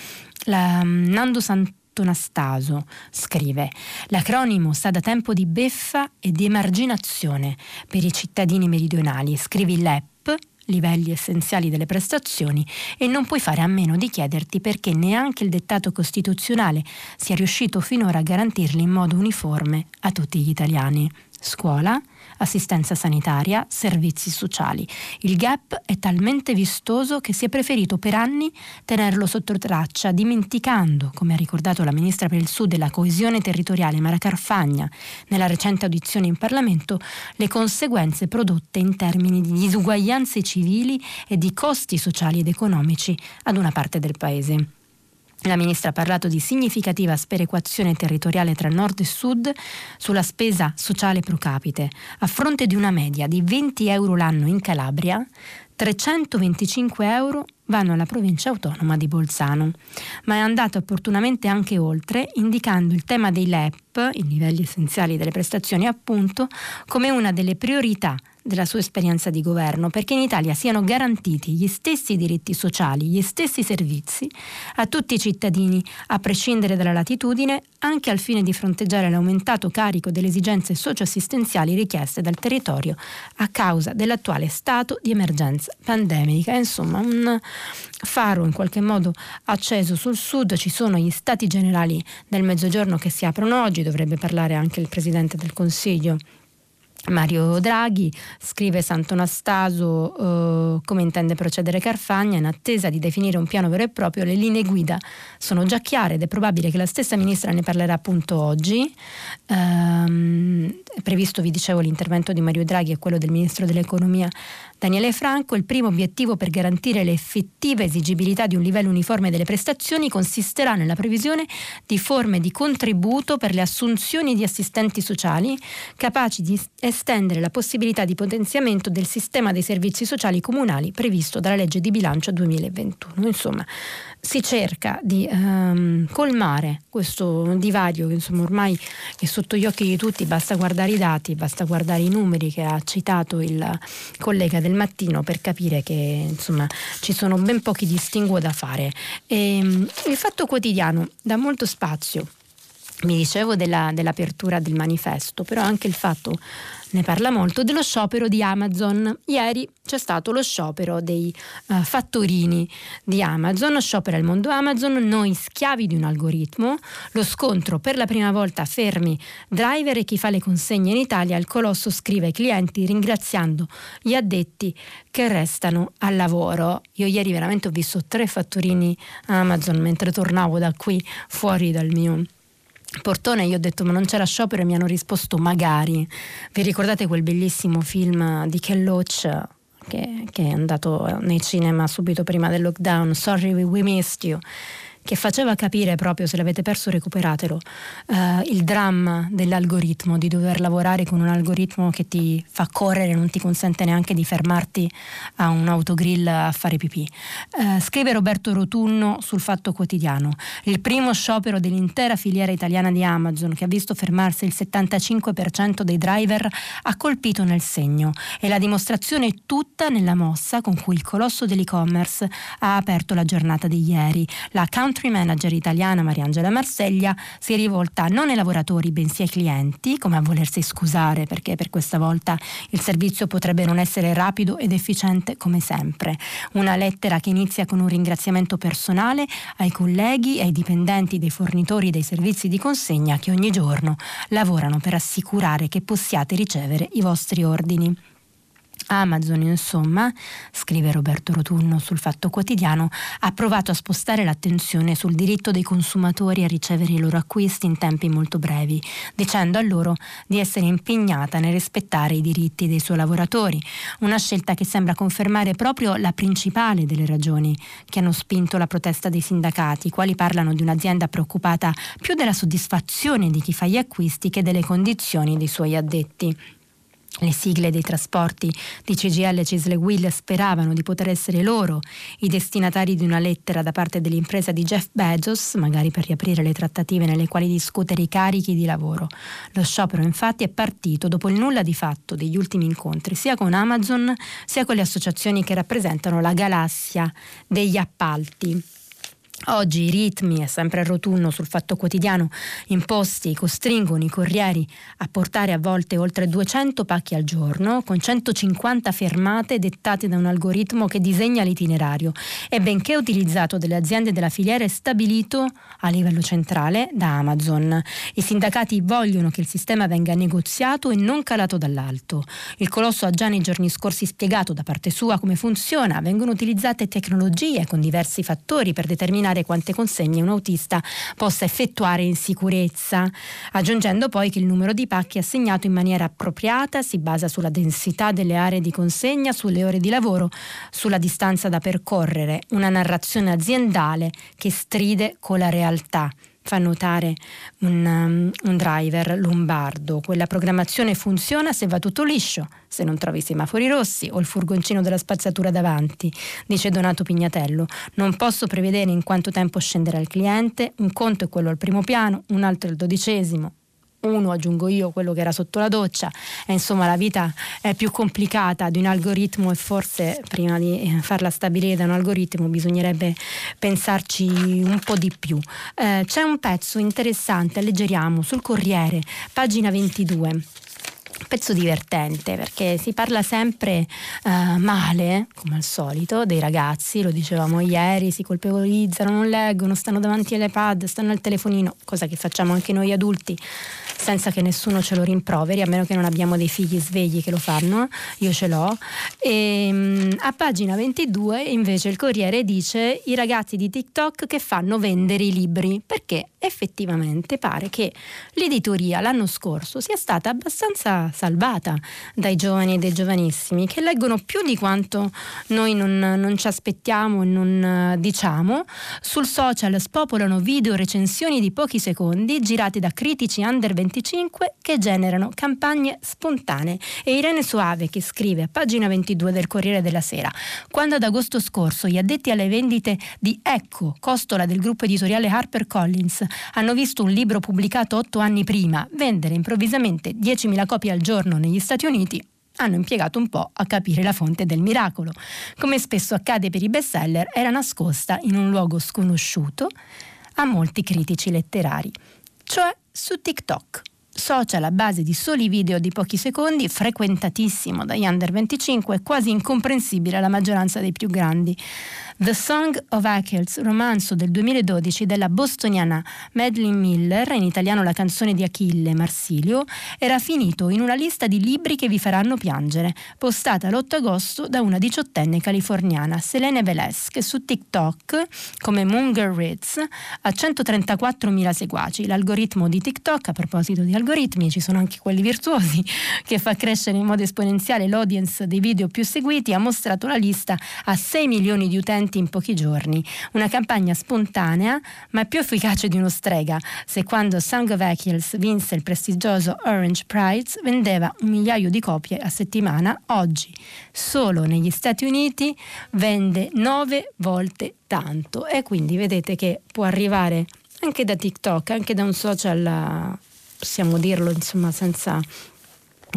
La, mm, Nando Santonastaso scrive: L'acronimo sta da tempo di beffa e di emarginazione per i cittadini meridionali. Scrivi LEP, livelli essenziali delle prestazioni, e non puoi fare a meno di chiederti perché neanche il dettato costituzionale sia riuscito finora a garantirli in modo uniforme a tutti gli italiani. Scuola, assistenza sanitaria, servizi sociali. Il gap è talmente vistoso che si è preferito per anni tenerlo sotto traccia, dimenticando, come ha ricordato la Ministra per il Sud e la coesione territoriale Mara Carfagna nella recente audizione in Parlamento, le conseguenze prodotte in termini di disuguaglianze civili e di costi sociali ed economici ad una parte del Paese. La ministra ha parlato di significativa sperequazione territoriale tra nord e sud sulla spesa sociale pro capite. A fronte di una media di 20 euro l'anno in Calabria, 325 euro vanno alla provincia autonoma di Bolzano, ma è andato opportunamente anche oltre, indicando il tema dei LEP, i livelli essenziali delle prestazioni appunto, come una delle priorità della sua esperienza di governo, perché in Italia siano garantiti gli stessi diritti sociali, gli stessi servizi a tutti i cittadini, a prescindere dalla latitudine, anche al fine di fronteggiare l'aumentato carico delle esigenze socioassistenziali richieste dal territorio a causa dell'attuale stato di emergenza pandemica. Insomma, un faro in qualche modo acceso sul sud, ci sono gli stati generali del mezzogiorno che si aprono oggi, dovrebbe parlare anche il Presidente del Consiglio Mario Draghi scrive Sant'Onastaso eh, come intende procedere Carfagna in attesa di definire un piano vero e proprio le linee guida sono già chiare ed è probabile che la stessa ministra ne parlerà appunto oggi. Ehm, è previsto vi dicevo l'intervento di Mario Draghi e quello del ministro dell'economia Daniele Franco il primo obiettivo per garantire l'effettiva esigibilità di un livello uniforme delle prestazioni consisterà nella previsione di forme di contributo per le assunzioni di assistenti sociali capaci di estendere la possibilità di potenziamento del sistema dei servizi sociali comunali previsto dalla legge di bilancio 2021. Insomma, si cerca di um, colmare questo divario che insomma, ormai è sotto gli occhi di tutti, basta guardare i dati, basta guardare i numeri che ha citato il collega del mattino per capire che insomma, ci sono ben pochi distinguo da fare. E, um, il fatto quotidiano dà molto spazio mi dicevo della, dell'apertura del manifesto, però anche il fatto ne parla molto dello sciopero di Amazon. Ieri c'è stato lo sciopero dei uh, fattorini di Amazon, sciopera il mondo Amazon, noi schiavi di un algoritmo, lo scontro per la prima volta fermi driver e chi fa le consegne in Italia, il colosso scrive ai clienti ringraziando gli addetti che restano al lavoro. Io ieri veramente ho visto tre fattorini Amazon mentre tornavo da qui fuori dal mio portone io ho detto ma non c'era sciopero e mi hanno risposto magari. Vi ricordate quel bellissimo film di Ken Loach che, che è andato nei cinema subito prima del lockdown, Sorry we missed you? Che faceva capire proprio, se l'avete perso recuperatelo, eh, il dramma dell'algoritmo, di dover lavorare con un algoritmo che ti fa correre, non ti consente neanche di fermarti a un autogrill a fare pipì. Eh, scrive Roberto Rotunno sul Fatto Quotidiano, il primo sciopero dell'intera filiera italiana di Amazon che ha visto fermarsi il 75% dei driver ha colpito nel segno e la dimostrazione è tutta nella mossa con cui il colosso dell'e-commerce ha aperto la giornata di ieri. La country manager italiana Mariangela Marseglia si è rivolta non ai lavoratori bensì ai clienti, come a volersi scusare perché per questa volta il servizio potrebbe non essere rapido ed efficiente come sempre. Una lettera che inizia con un ringraziamento personale ai colleghi e ai dipendenti dei fornitori dei servizi di consegna che ogni giorno lavorano per assicurare che possiate ricevere i vostri ordini. Amazon, insomma, scrive Roberto Rotunno sul Fatto Quotidiano, ha provato a spostare l'attenzione sul diritto dei consumatori a ricevere i loro acquisti in tempi molto brevi, dicendo a loro di essere impegnata nel rispettare i diritti dei suoi lavoratori, una scelta che sembra confermare proprio la principale delle ragioni che hanno spinto la protesta dei sindacati, i quali parlano di un'azienda preoccupata più della soddisfazione di chi fa gli acquisti che delle condizioni dei suoi addetti. Le sigle dei trasporti di CGL Cisle Will speravano di poter essere loro i destinatari di una lettera da parte dell'impresa di Jeff Bezos, magari per riaprire le trattative nelle quali discutere i carichi di lavoro. Lo sciopero infatti è partito dopo il nulla di fatto degli ultimi incontri, sia con Amazon sia con le associazioni che rappresentano la galassia degli appalti. Oggi i ritmi, è sempre rotunno sul fatto quotidiano, imposti costringono i corrieri a portare a volte oltre 200 pacchi al giorno, con 150 fermate dettate da un algoritmo che disegna l'itinerario e benché utilizzato dalle aziende della filiera è stabilito a livello centrale da Amazon. I sindacati vogliono che il sistema venga negoziato e non calato dall'alto. Il colosso ha già nei giorni scorsi spiegato da parte sua come funziona, vengono utilizzate tecnologie con diversi fattori per determinare immaginare quante consegne un autista possa effettuare in sicurezza, aggiungendo poi che il numero di pacchi assegnato in maniera appropriata si basa sulla densità delle aree di consegna, sulle ore di lavoro, sulla distanza da percorrere, una narrazione aziendale che stride con la realtà fa notare un, um, un, driver lombardo. Quella programmazione funziona se va tutto liscio, se non trovi i semafori rossi o il furgoncino della spazzatura davanti, dice Donato Pignatello. Non posso prevedere in quanto tempo scenderà il cliente, un conto è quello al primo piano, un altro è il dodicesimo, uno aggiungo io quello che era sotto la doccia e insomma la vita è più complicata di un algoritmo e forse prima di eh, farla stabilire da un algoritmo bisognerebbe pensarci un po' di più. Eh, c'è un pezzo interessante, alleggeriamo, sul Corriere, pagina 22 pezzo divertente perché si parla sempre uh, male, come al solito, dei ragazzi, lo dicevamo ieri, si colpevolizzano, non leggono, stanno davanti all'iPad, stanno al telefonino, cosa che facciamo anche noi adulti senza che nessuno ce lo rimproveri, a meno che non abbiamo dei figli svegli che lo fanno, io ce l'ho. E, um, a pagina 22 invece il Corriere dice i ragazzi di TikTok che fanno vendere i libri, perché effettivamente pare che l'editoria l'anno scorso sia stata abbastanza salvata dai giovani e dai giovanissimi che leggono più di quanto noi non, non ci aspettiamo e non uh, diciamo. Sul social spopolano video recensioni di pochi secondi girati da critici under 25 che generano campagne spontanee. E Irene Soave che scrive a pagina 22 del Corriere della Sera, quando ad agosto scorso gli addetti alle vendite di Ecco, costola del gruppo editoriale HarperCollins, hanno visto un libro pubblicato otto anni prima vendere improvvisamente 10.000 copie al giorno negli Stati Uniti, hanno impiegato un po' a capire la fonte del miracolo. Come spesso accade per i bestseller, era nascosta in un luogo sconosciuto a molti critici letterari, cioè su TikTok social a base di soli video di pochi secondi, frequentatissimo dagli under 25 e quasi incomprensibile alla maggioranza dei più grandi. The Song of Achilles, romanzo del 2012 della bostoniana Madeline Miller, in italiano la canzone di Achille Marsilio, era finito in una lista di libri che vi faranno piangere, postata l'8 agosto da una diciottenne californiana, Selene Veles, che su TikTok, come Munger Ritz, ha 134.000 seguaci. L'algoritmo di TikTok, a proposito di algoritmi, ci sono anche quelli virtuosi, che fa crescere in modo esponenziale l'audience dei video più seguiti, ha mostrato la lista a 6 milioni di utenti in pochi giorni. Una campagna spontanea, ma più efficace di uno strega, se quando Achilles vinse il prestigioso Orange Prize vendeva un migliaio di copie a settimana, oggi solo negli Stati Uniti vende nove volte tanto e quindi vedete che può arrivare anche da TikTok, anche da un social, possiamo dirlo insomma senza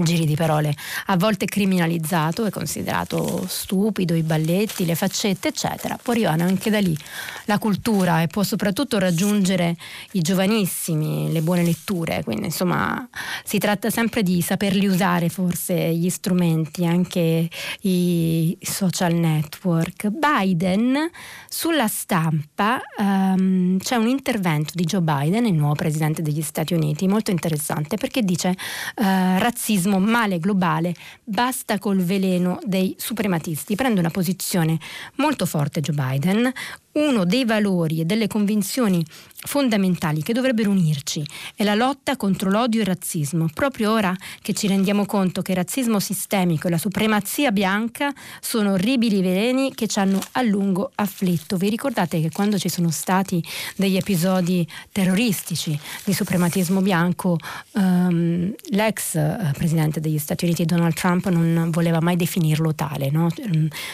giri di parole, a volte criminalizzato e considerato stupido, i balletti, le faccette, eccetera, può arrivare anche da lì la cultura e può soprattutto raggiungere i giovanissimi, le buone letture, quindi insomma si tratta sempre di saperli usare forse gli strumenti, anche i social network. Biden sulla stampa um, c'è un intervento di Joe Biden, il nuovo presidente degli Stati Uniti, molto interessante perché dice uh, razzismo razzismo male globale, basta col veleno dei suprematisti. Prende una posizione molto forte Joe Biden, uno dei valori e delle convinzioni fondamentali che dovrebbero unirci è la lotta contro l'odio e il razzismo. Proprio ora che ci rendiamo conto che il razzismo sistemico e la supremazia bianca sono orribili veleni che ci hanno a lungo afflitto. Vi ricordate che quando ci sono stati degli episodi terroristici di suprematismo bianco, um, l'ex uh, presidente degli Stati Uniti Donald Trump non voleva mai definirlo tale, no?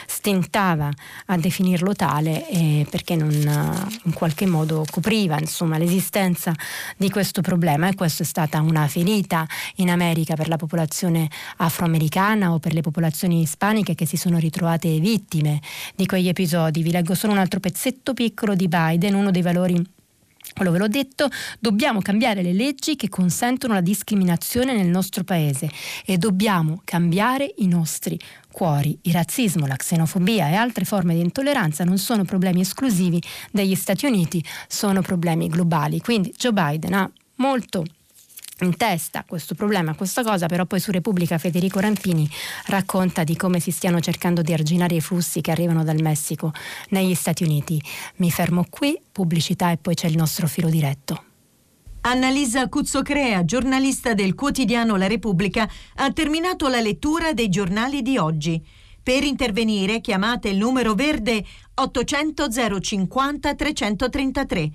stentava a definirlo tale. E perché non eh, in qualche modo copriva insomma, l'esistenza di questo problema e questa è stata una ferita in America per la popolazione afroamericana o per le popolazioni ispaniche che si sono ritrovate vittime di quegli episodi. Vi leggo solo un altro pezzetto piccolo di Biden, uno dei valori allora, ve l'ho detto, dobbiamo cambiare le leggi che consentono la discriminazione nel nostro paese e dobbiamo cambiare i nostri cuori. Il razzismo, la xenofobia e altre forme di intolleranza non sono problemi esclusivi degli Stati Uniti, sono problemi globali. Quindi Joe Biden ha molto in testa questo problema, questa cosa, però poi su Repubblica Federico Rampini racconta di come si stiano cercando di arginare i flussi che arrivano dal Messico negli Stati Uniti. Mi fermo qui, pubblicità e poi c'è il nostro filo diretto. Annalisa Cuzzocrea, giornalista del quotidiano La Repubblica, ha terminato la lettura dei giornali di oggi. Per intervenire chiamate il numero verde 800 050 333.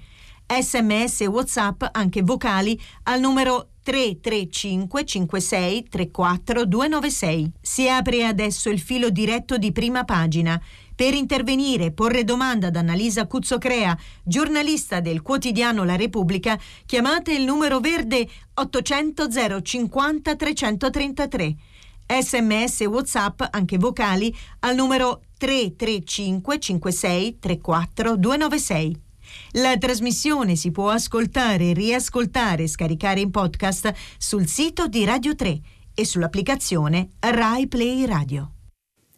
Sms e WhatsApp, anche vocali, al numero 335 56 34 296. Si apre adesso il filo diretto di prima pagina. Per intervenire e porre domanda ad Annalisa Cuzzocrea, giornalista del quotidiano La Repubblica, chiamate il numero verde 800 050 333. Sms e WhatsApp, anche vocali, al numero 335 56 34 296. La trasmissione si può ascoltare, riascoltare e scaricare in podcast sul sito di Radio 3 e sull'applicazione Rai Play Radio.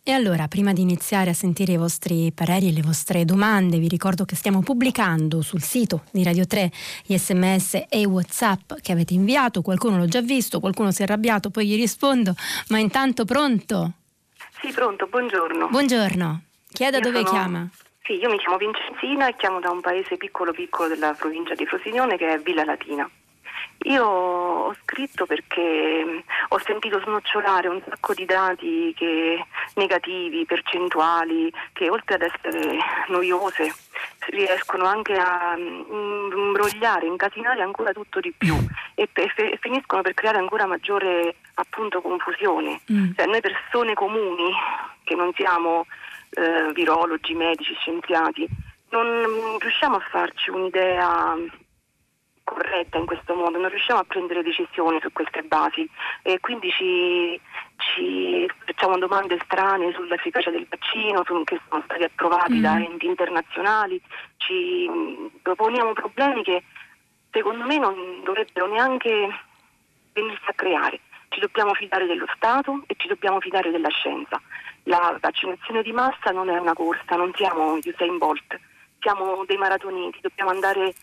E allora, prima di iniziare a sentire i vostri pareri e le vostre domande, vi ricordo che stiamo pubblicando sul sito di Radio 3 gli sms e i whatsapp che avete inviato. Qualcuno l'ho già visto, qualcuno si è arrabbiato, poi gli rispondo. Ma intanto pronto? Sì, pronto, buongiorno. Buongiorno. Chi è da Io dove sono... chiama? Sì, io mi chiamo Vincenzina e chiamo da un paese piccolo piccolo della provincia di Frosinone che è Villa Latina. Io ho scritto perché mm, ho sentito snocciolare un sacco di dati che, negativi, percentuali, che oltre ad essere noiose riescono anche a mm, imbrogliare, incasinare ancora tutto di più e, e, e finiscono per creare ancora maggiore appunto confusione. Mm. Cioè, noi persone comuni che non siamo eh, virologi, medici, scienziati, non riusciamo a farci un'idea corretta in questo modo, non riusciamo a prendere decisioni su queste basi e quindi ci, ci facciamo domande strane sull'efficacia del vaccino, su, che sono stati approvati mm. da enti internazionali, ci proponiamo problemi che secondo me non dovrebbero neanche venirsi a creare. Ci dobbiamo fidare dello Stato e ci dobbiamo fidare della scienza. La vaccinazione di massa non è una corsa, non siamo Usain Bolt, siamo dei maratoniti, dobbiamo andare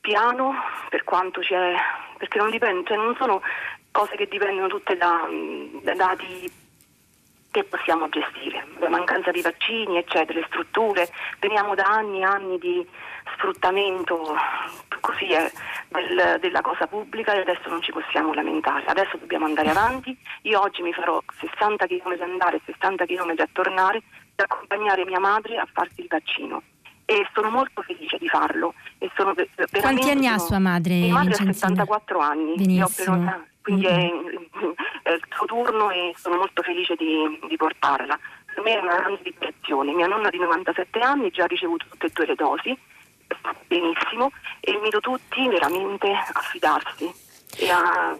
piano per quanto c'è, perché non dipende, cioè non sono cose che dipendono tutte da, da dati che possiamo gestire, la mancanza di vaccini, eccetera, le strutture, veniamo da anni e anni di sfruttamento così è, del, della cosa pubblica e adesso non ci possiamo lamentare, adesso dobbiamo andare avanti, io oggi mi farò 60 km andare e 60 km a tornare per accompagnare mia madre a farsi il vaccino e sono molto felice di farlo. Quanti anni ha sua madre? Mia madre ha 74 anni, Benissimo. Quindi è, è, il suo turno e sono molto felice di, di portarla. Per me è una grande liberazione. Mia nonna di 97 anni già ha ricevuto tutte e due le dosi, benissimo, e invito tutti veramente a fidarsi e a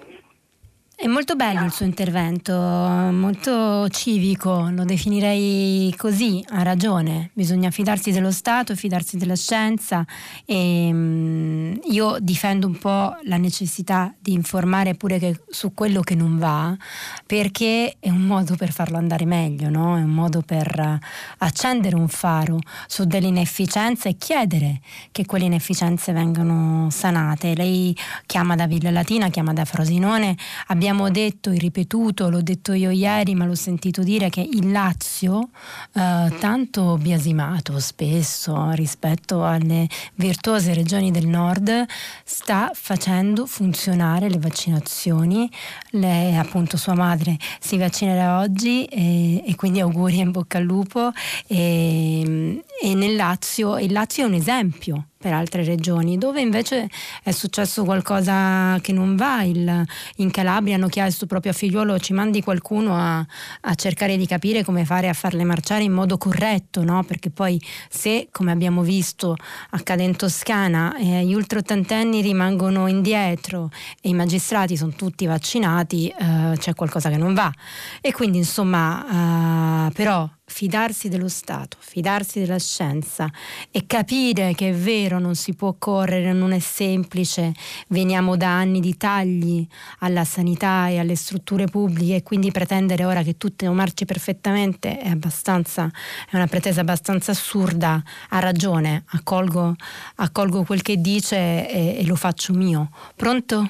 è molto bello il suo intervento, molto civico, lo definirei così, ha ragione, bisogna fidarsi dello Stato, fidarsi della scienza e um, io difendo un po' la necessità di informare pure su quello che non va, perché è un modo per farlo andare meglio, no? è un modo per accendere un faro su delle inefficienze e chiedere che quelle inefficienze vengano sanate. Lei chiama da Villa Latina, chiama da Frosinone, abbiamo abbiamo detto e ripetuto, l'ho detto io ieri, ma l'ho sentito dire che il Lazio, eh, tanto biasimato spesso rispetto alle virtuose regioni del nord, sta facendo funzionare le vaccinazioni. Lei, appunto, sua madre si vaccinerà oggi e, e quindi auguri in bocca al lupo. E, e nel Lazio, il Lazio è un esempio per altre regioni, dove invece è successo qualcosa che non va. Il, in Calabria hanno chiesto proprio a figliuolo ci mandi qualcuno a, a, cercare di capire come fare a farle marciare in modo corretto, no? perché poi se, come abbiamo visto, accade in Toscana, eh, gli ultraottantenni rimangono indietro e i magistrati sono tutti vaccinati, eh, c'è qualcosa che non va. E quindi insomma, eh, però fidarsi dello Stato, fidarsi della scienza e capire che è vero, non si può correre, non è semplice, veniamo da anni di tagli alla sanità e alle strutture pubbliche e quindi pretendere ora che tutto marci perfettamente è abbastanza, è una pretesa abbastanza assurda, ha ragione, accolgo, accolgo quel che dice e, e lo faccio mio. Pronto?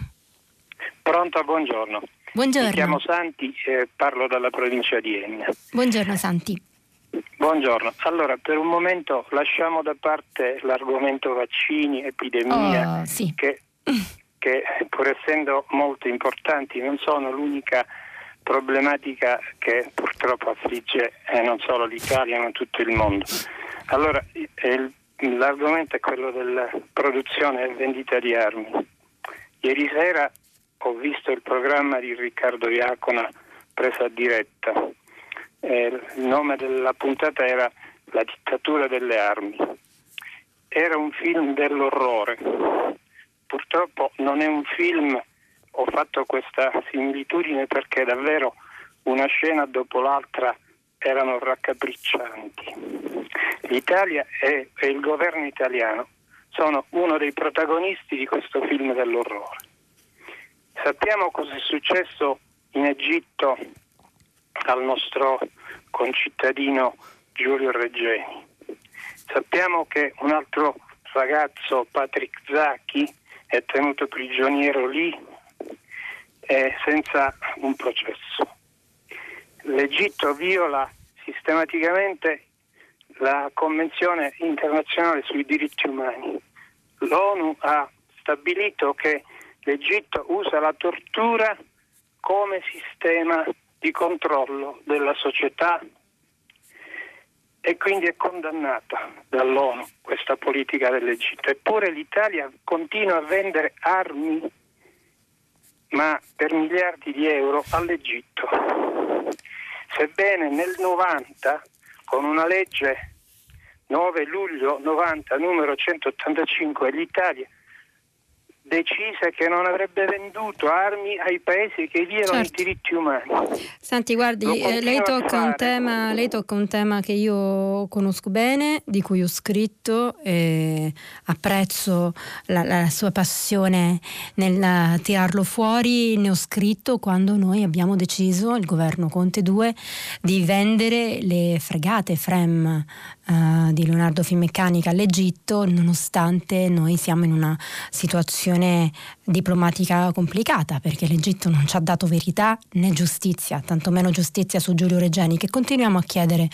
Pronto, buongiorno. Buongiorno. Mi chiamo Santi e parlo dalla provincia di Enna. Buongiorno Santi. Buongiorno. Allora, per un momento lasciamo da parte l'argomento vaccini, epidemia, Oh, sì. che, che pur essendo molto importanti non sono l'unica problematica che purtroppo affligge eh, non solo l'Italia ma tutto il mondo. Allora, il- l'argomento è quello della produzione e vendita di armi. Ieri sera ho visto il programma di Riccardo Iacona presa a diretta. Eh, il nome della puntata era La dittatura delle armi. Era un film dell'orrore. Purtroppo non è un film, ho fatto questa similitudine perché davvero una scena dopo l'altra erano raccapriccianti. L'Italia e, e il governo italiano sono uno dei protagonisti di questo film dell'orrore. Sappiamo cosa è successo in Egitto al nostro concittadino Giulio Reggeni. Sappiamo che un altro ragazzo, Patrick Zacchi, è tenuto prigioniero lì eh, senza un processo. L'Egitto viola sistematicamente la Convenzione internazionale sui diritti umani. L'ONU ha stabilito che l'Egitto usa la tortura come sistema di controllo della società e quindi è condannata dall'ONU questa politica dell'Egitto. Eppure l'Italia continua a vendere armi, ma per miliardi di euro, all'Egitto. Sebbene nel 90, con una legge 9 luglio 90, numero 185, l'Italia decise che non avrebbe venduto armi ai paesi che violano Certo. i diritti umani. Senti, guardi, eh, lei, tocca tema, lei tocca un tema che io conosco bene, di cui ho scritto e apprezzo la, la sua passione nel tirarlo fuori. Ne ho scritto quando noi abbiamo deciso, il governo Conte 2, di vendere le fregate FREM eh, di Leonardo Finmeccanica all'Egitto, nonostante noi siamo in una situazione diplomatica complicata, perché l'Egitto non ci ha dato verità né giustizia, tantomeno giustizia su Giulio Regeni, che continuiamo a chiedere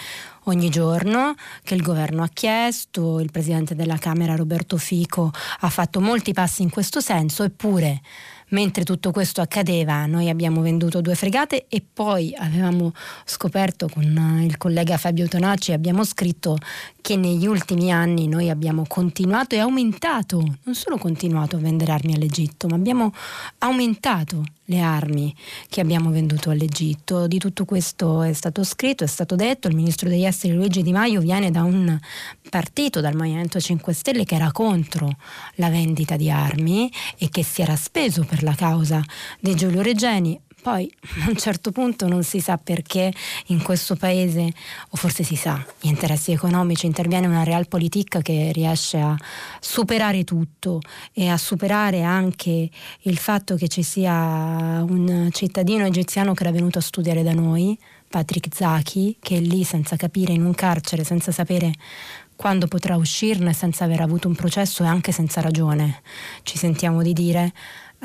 ogni giorno, che il governo ha chiesto, il presidente della Camera Roberto Fico ha fatto molti passi in questo senso, eppure mentre tutto questo accadeva noi abbiamo venduto due fregate e poi avevamo scoperto con eh, il collega Fabio Tonacci, abbiamo scritto che negli ultimi anni noi abbiamo continuato e aumentato, non solo continuato a vendere armi all'Egitto, ma abbiamo aumentato le armi che abbiamo venduto all'Egitto. Di tutto questo è stato scritto, è stato detto, il ministro degli esteri Luigi Di Maio viene da un partito, dal Movimento 5 Stelle, che era contro la vendita di armi e che si era speso per la causa di Giulio Regeni. Poi a un certo punto non si sa perché in questo paese, o forse si sa, gli interessi economici, interviene una realpolitik che riesce a superare tutto e a superare anche il fatto che ci sia un cittadino egiziano che era venuto a studiare da noi, Patrick Zaki, che è lì senza capire in un carcere, senza sapere quando potrà uscirne, senza aver avuto un processo e anche senza ragione, ci sentiamo di dire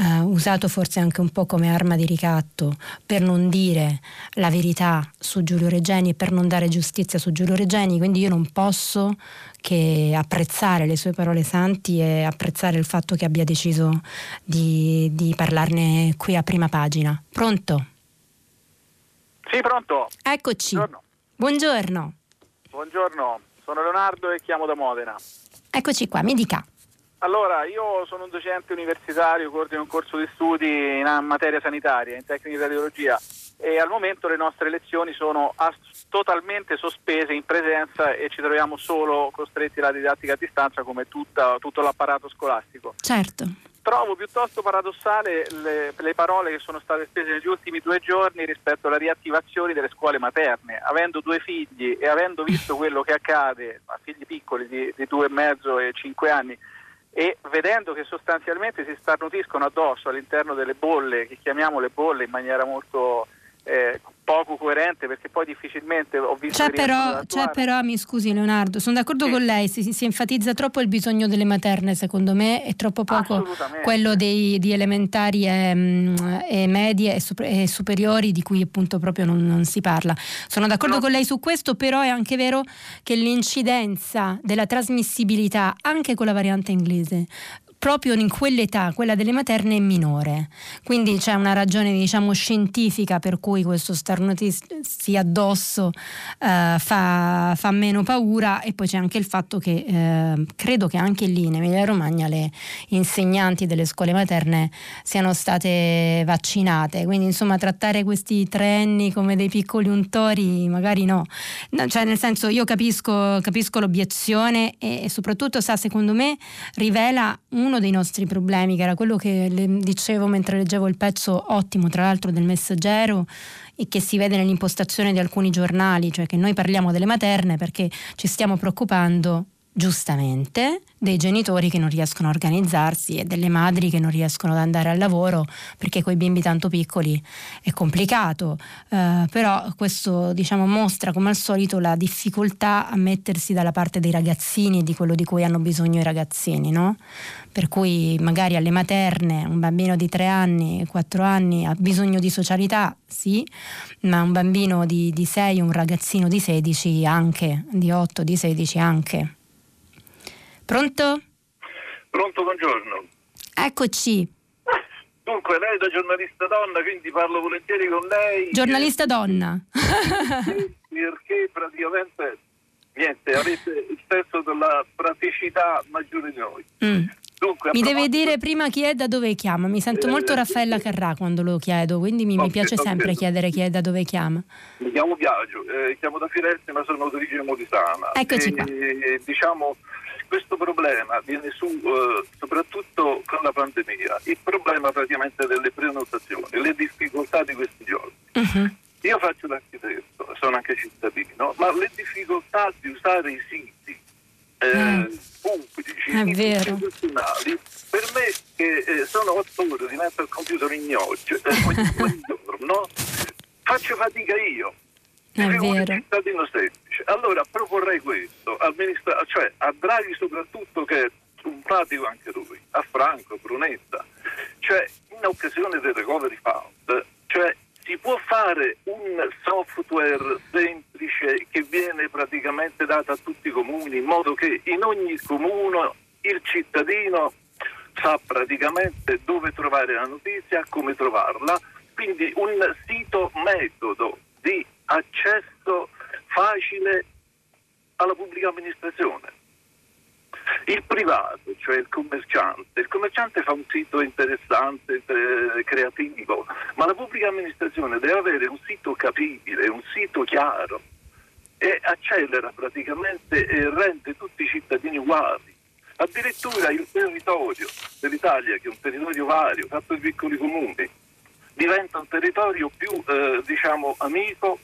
eh, usato forse anche un po' come arma di ricatto per non dire la verità su Giulio Regeni e per non dare giustizia su Giulio Regeni, quindi io non posso che apprezzare le sue parole santi e apprezzare il fatto che abbia deciso di, di parlarne qui a prima pagina. Pronto? Sì, pronto. Eccoci. Buongiorno. Buongiorno. Buongiorno, sono Leonardo e chiamo da Modena. Eccoci qua, mi dica. Allora, io sono un docente universitario, coordino un corso di studi in materia sanitaria, in tecnica di radiologia e al momento le nostre lezioni sono as- totalmente sospese in presenza e ci troviamo solo costretti alla didattica a distanza come tutta- tutto l'apparato scolastico. Certo. Trovo piuttosto paradossale le, le parole che sono state spese negli ultimi due giorni rispetto alla riattivazione delle scuole materne. Avendo due figli e avendo visto quello che accade a figli piccoli di, di due e mezzo e cinque anni e vedendo che sostanzialmente si starnutiscono addosso all'interno delle bolle, che chiamiamo le bolle in maniera molto eh, poco coerente perché poi difficilmente ho visto c'è però, c'è però, mi scusi Leonardo sono d'accordo sì. con lei si, si, enfatizza troppo il bisogno delle materne secondo me e troppo poco quello dei, di elementari e, mm, e medie e, super, e, superiori di cui appunto proprio non, non si parla sono d'accordo no. con lei su questo però è anche vero che l'incidenza della trasmissibilità anche con la variante inglese proprio in quell'età, quella delle materne, è minore. Quindi c'è una ragione diciamo scientifica per cui questo starnutirsi addosso eh, fa, fa, meno paura e poi c'è anche il fatto che eh, credo che anche lì in Emilia Romagna le insegnanti delle scuole materne siano state vaccinate. Quindi insomma trattare questi trenni come dei piccoli untori magari no. no cioè nel senso io capisco, capisco l'obiezione e, e soprattutto sa secondo me rivela un uno dei nostri problemi, che era quello che le dicevo mentre leggevo il pezzo ottimo, tra l'altro, del messaggero e che si vede nell'impostazione di alcuni giornali, cioè che noi parliamo delle materne perché ci stiamo preoccupando giustamente dei genitori che non riescono a organizzarsi e delle madri che non riescono ad andare al lavoro perché con i bimbi tanto piccoli è complicato, eh, però questo diciamo, mostra come al solito la difficoltà a mettersi dalla parte dei ragazzini e di quello di cui hanno bisogno i ragazzini, no? per cui magari alle materne un bambino di 3 anni, 4 anni ha bisogno di socialità, sì, ma un bambino di, di 6, un ragazzino di 16 anche, di 8, di 16 anche. Pronto? Pronto, buongiorno. Eccoci. Dunque, lei è da giornalista donna, quindi parlo volentieri con lei. Giornalista donna. Perché praticamente, niente, avete il senso della praticità maggiore di noi. Mm. Dunque, mi deve dire prima chi è da dove chiama. Mi sento eh, molto Raffaella Carrà quando lo chiedo, quindi mi, mi piace sempre chiedere chi è da dove chiama. Mi chiamo Biagio, eh, chiamo da Firenze ma sono d'origine modisana. Eccoci e, qua. E, diciamo, questo problema viene su eh, soprattutto con la pandemia. Il problema praticamente delle prenotazioni, le difficoltà di questi giorni. Uh-huh. Io faccio l'architetto, sono anche cittadino, ma le difficoltà di usare i siti eh, mm. pubblici, istituzionali, per me che eh, sono otto ore di mezzo al computer in oggi, eh, ogni giorno, faccio fatica io. È vero. cittadino semplice. Allora proporrei questo al ministro, cioè a Draghi soprattutto che è un pratico anche lui, a Franco, Brunetta, cioè in occasione del recovery fund, cioè si può fare un software semplice che viene praticamente dato a tutti i comuni in modo che in ogni comune il cittadino sa praticamente dove trovare la notizia, come trovarla, quindi un sito metodo di accesso facile alla pubblica amministrazione. Il privato, cioè il commerciante, il commerciante fa un sito interessante, eh, creativo, ma la pubblica amministrazione deve avere un sito capibile, un sito chiaro e accelera praticamente e rende tutti i cittadini uguali. Addirittura il territorio dell'Italia, che è un territorio vario, fatto di piccoli comuni, diventa un territorio più eh, diciamo amico,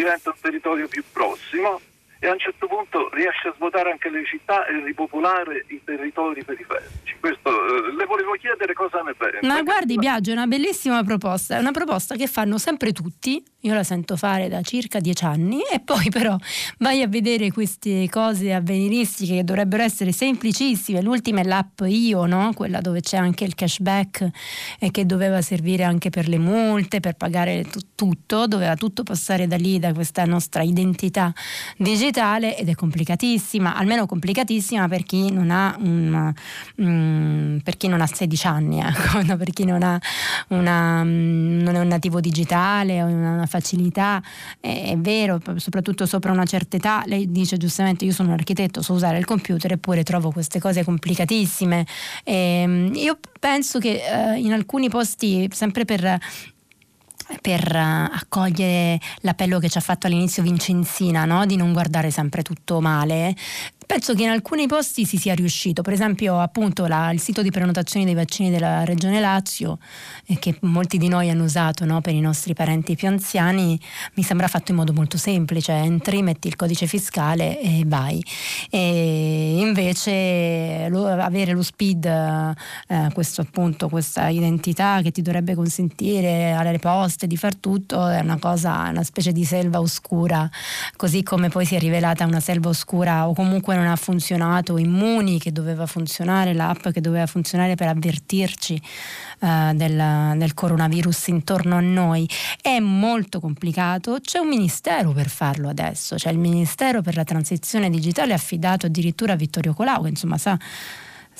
diventa un territorio più prossimo e a un certo punto riesce a svuotare anche le città e ripopolare i territori periferici. Questo eh, le volevo chiedere cosa ne pensa. Ma guardi Biagio, è una bellissima proposta, è una proposta che fanno sempre tutti, io la sento fare da circa dieci anni e poi però vai a vedere queste cose avveniristiche che dovrebbero essere semplicissime, l'ultima è l'app Io, no? quella dove c'è anche il cashback e che doveva servire anche per le multe, per pagare t- tutto, doveva tutto passare da lì, da questa nostra identità digitale ed è complicatissima, almeno complicatissima per chi non ha, un, um, per chi non ha 16 anni, ecco, per chi non, ha una, um, non è un nativo digitale o una facilità, è, è, vero, soprattutto sopra una certa età, lei dice giustamente io sono un architetto, so usare il computer eppure trovo queste cose complicatissime. E, um, io penso che uh, in alcuni posti, sempre per per uh, accogliere l'appello che ci ha fatto all'inizio Vincenzina, no? di non guardare sempre tutto male, Penso che in alcuni posti si sia riuscito, per esempio appunto la, il sito di prenotazione dei vaccini della Regione Lazio, eh, che molti di noi hanno usato no, per i nostri parenti più anziani, mi sembra fatto in modo molto semplice, entri, metti il codice fiscale e vai. E invece lo, avere lo SPID, eh, questo appunto, questa identità che ti dovrebbe consentire alle poste proposte di far tutto è una cosa, una specie di selva oscura, così come poi si è rivelata una selva oscura o comunque non ha funzionato Immuni che doveva funzionare, l'app che doveva funzionare per avvertirci uh, del, del coronavirus intorno a noi. È molto complicato, c'è un ministero per farlo adesso, c'è il Ministero per la transizione digitale affidato addirittura a Vittorio Colau, che insomma sa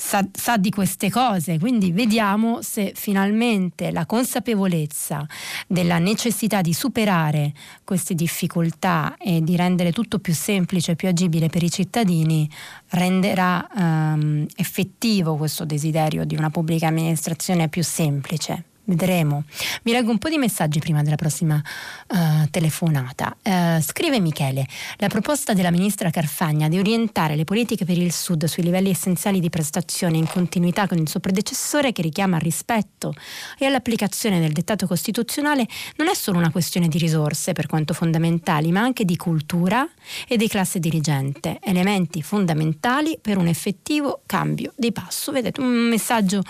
sa, sa, di queste cose, quindi vediamo se finalmente la consapevolezza della necessità di superare queste difficoltà e di rendere tutto più semplice e più agibile per i cittadini renderà um, effettivo questo desiderio di una pubblica amministrazione più semplice. Vedremo. Vi leggo un po' di messaggi prima della prossima uh, telefonata. Uh, scrive Michele, la proposta della ministra Carfagna di orientare le politiche per il Sud sui livelli essenziali di prestazione in continuità con il suo predecessore che richiama al rispetto e all'applicazione del dettato costituzionale non è solo una questione di risorse per quanto fondamentali, ma anche di cultura e di classe dirigente, elementi fondamentali per un effettivo cambio di passo. Vedete, un messaggio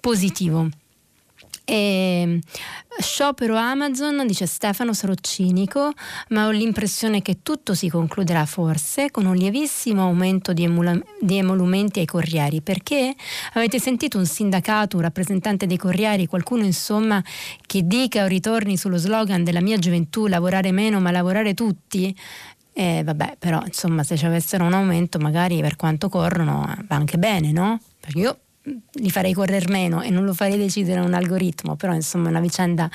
positivo. E sciopero Amazon, dice Stefano, sarò cinico, ma ho l'impressione che tutto si concluderà forse con un lievissimo aumento di, emula- di emolumenti ai corrieri. Perché avete sentito un sindacato, un rappresentante dei corrieri, qualcuno insomma che dica o ritorni sullo slogan della mia gioventù, lavorare meno ma lavorare tutti? Eh, vabbè, però insomma se ci avessero un aumento magari per quanto corrono va anche bene, no? Perché io li farei correre meno e non lo farei decidere un algoritmo, però insomma è una vicenda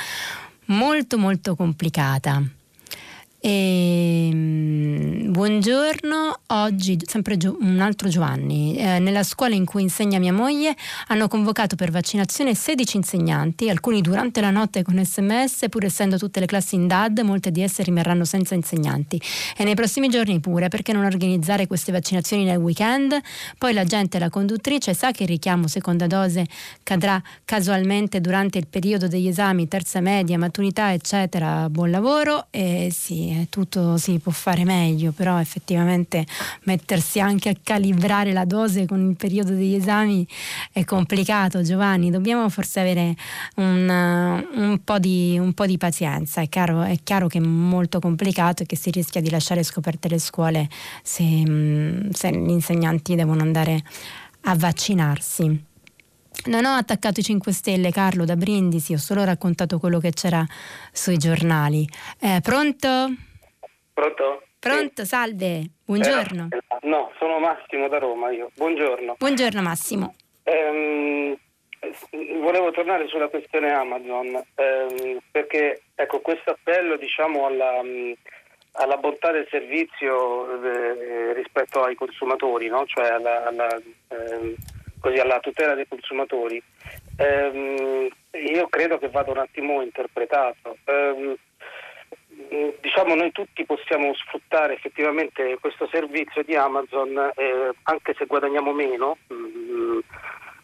molto molto complicata. E, ehm, buongiorno, oggi sempre Gio, un altro Giovanni. Eh, nella scuola in cui insegna mia moglie hanno convocato per vaccinazione 16 insegnanti, alcuni durante la notte con sms, pur essendo tutte le classi in DAD, molte di esse rimarranno senza insegnanti. E nei prossimi giorni pure, perché non organizzare queste vaccinazioni nel weekend? Poi la gente, la conduttrice, sa che il richiamo seconda dose cadrà casualmente durante il periodo degli esami, terza media, maturità, eccetera. Buon lavoro e sì tutto si può fare meglio, però effettivamente mettersi anche a calibrare la dose con il periodo degli esami è complicato, Giovanni. Dobbiamo forse avere un, un, po, di, un po' di, pazienza. È chiaro, è chiaro, che è molto complicato e che si rischia di lasciare scoperte le scuole se, se gli insegnanti devono andare a vaccinarsi. Non ho attaccato i 5 Stelle, Carlo, da Brindisi, ho solo raccontato quello che c'era sui giornali. Eh, pronto? Pronto? Pronto, sì. salve, buongiorno. Eh, no, sono Massimo da Roma io. Buongiorno. Buongiorno Massimo. Ehm, volevo tornare sulla questione Amazon, ehm, perché ecco, questo appello diciamo, alla, alla, bontà del servizio eh, rispetto ai consumatori, no? cioè alla, alla, ehm, così, alla, tutela dei consumatori, ehm, io credo che vada un attimo interpretato. Ehm, diciamo noi tutti possiamo sfruttare effettivamente questo servizio di Amazon eh, anche se guadagniamo meno mh, mm,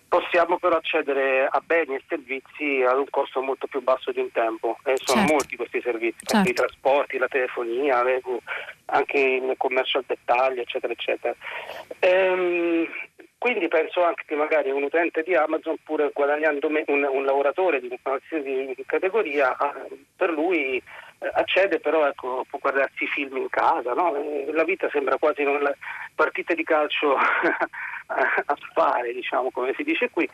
possiamo però accedere a beni e servizi ad un costo molto più basso di un tempo e sono certo. molti questi servizi certo. i trasporti, la telefonia le, anche il commercio al dettaglio eccetera eccetera ehm, quindi penso anche che magari un utente di Amazon, pur guadagnando un, un, lavoratore di qualsiasi categoria, per lui eh, accede però ecco, può guardarsi i film in casa, no? la vita sembra quasi una partita di calcio a fare, diciamo, come si dice qui.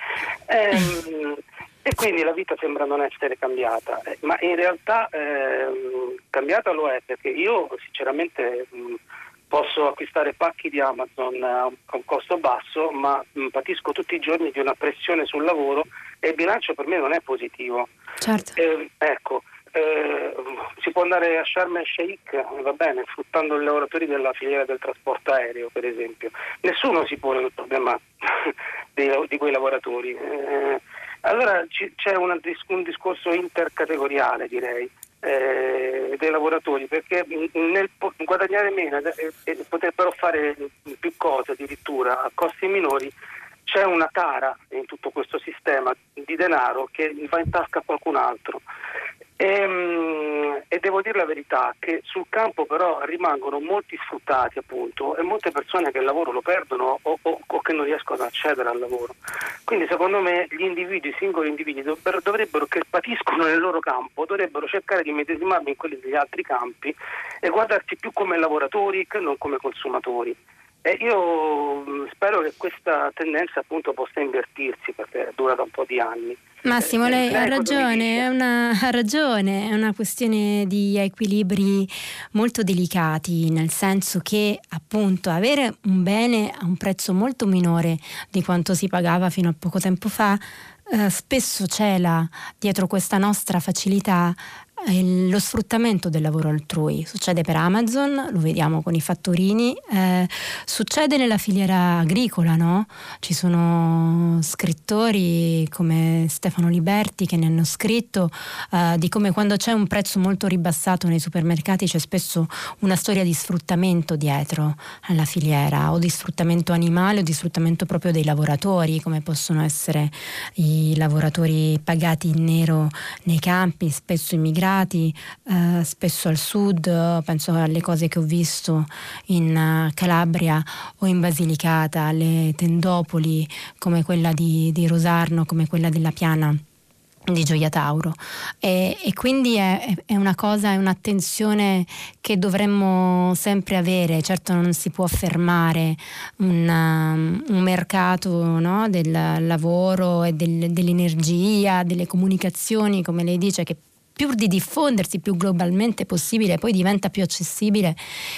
Ehm, e quindi la vita sembra non essere cambiata, eh, ma in realtà ehm, cambiata lo è perché io sinceramente mh, posso acquistare pacchi di Amazon a un costo basso, ma mh, patisco tutti i giorni di una pressione sul lavoro e il bilancio per me non è positivo. Certo. Eh, ecco, eh, si può andare a Sharm el Sheikh, va bene, sfruttando i lavoratori della filiera del trasporto aereo, per esempio. Nessuno si pone il problema di, di quei lavoratori. Eh, allora c- c'è una, un discorso intercategoriale, direi, eh, dei lavoratori, perché nel guadagnare meno e, e potrebbero fare più cose addirittura a costi minori, c'è una tara in tutto questo sistema di denaro che va in tasca a qualcun altro E, mm, e, devo dire la verità che sul campo però rimangono molti sfruttati appunto e molte persone che il lavoro lo perdono o, o, o che non riescono ad accedere al lavoro. Quindi secondo me gli individui, i singoli individui dovrebbero che patiscono nel loro campo, dovrebbero cercare di medesimarli in quelli degli altri campi e guardarsi più come lavoratori che non come consumatori. E io mm, spero che questa tendenza appunto possa invertirsi perché dura da un po' di anni. Massimo, eh, lei ha ragione, è una, ha ragione, è una questione di equilibri molto delicati, nel senso che appunto avere un bene a un prezzo molto minore di quanto si pagava fino a poco tempo fa, eh, spesso cela dietro questa nostra facilità lo sfruttamento del lavoro altrui. Succede per Amazon, lo vediamo con i fattorini, eh, succede nella filiera agricola, no? Ci sono scrittori come Stefano Liberti che ne hanno scritto eh, di come quando c'è un prezzo molto ribassato nei supermercati c'è spesso una storia di sfruttamento dietro alla filiera o di sfruttamento animale o di sfruttamento proprio dei lavoratori, come possono essere i lavoratori pagati in nero nei campi, spesso immigrati immigrati, eh, spesso al sud, penso alle cose che ho visto in uh, Calabria o in Basilicata, alle tendopoli come quella di, di Rosarno, come quella della Piana di Gioia Tauro. E, e quindi è, è, una cosa, è un'attenzione che dovremmo sempre avere, certo non si può fermare un, um, un mercato no, del lavoro e del, dell'energia, delle comunicazioni come lei dice che pur di diffondersi più globalmente possibile, poi diventa più accessibile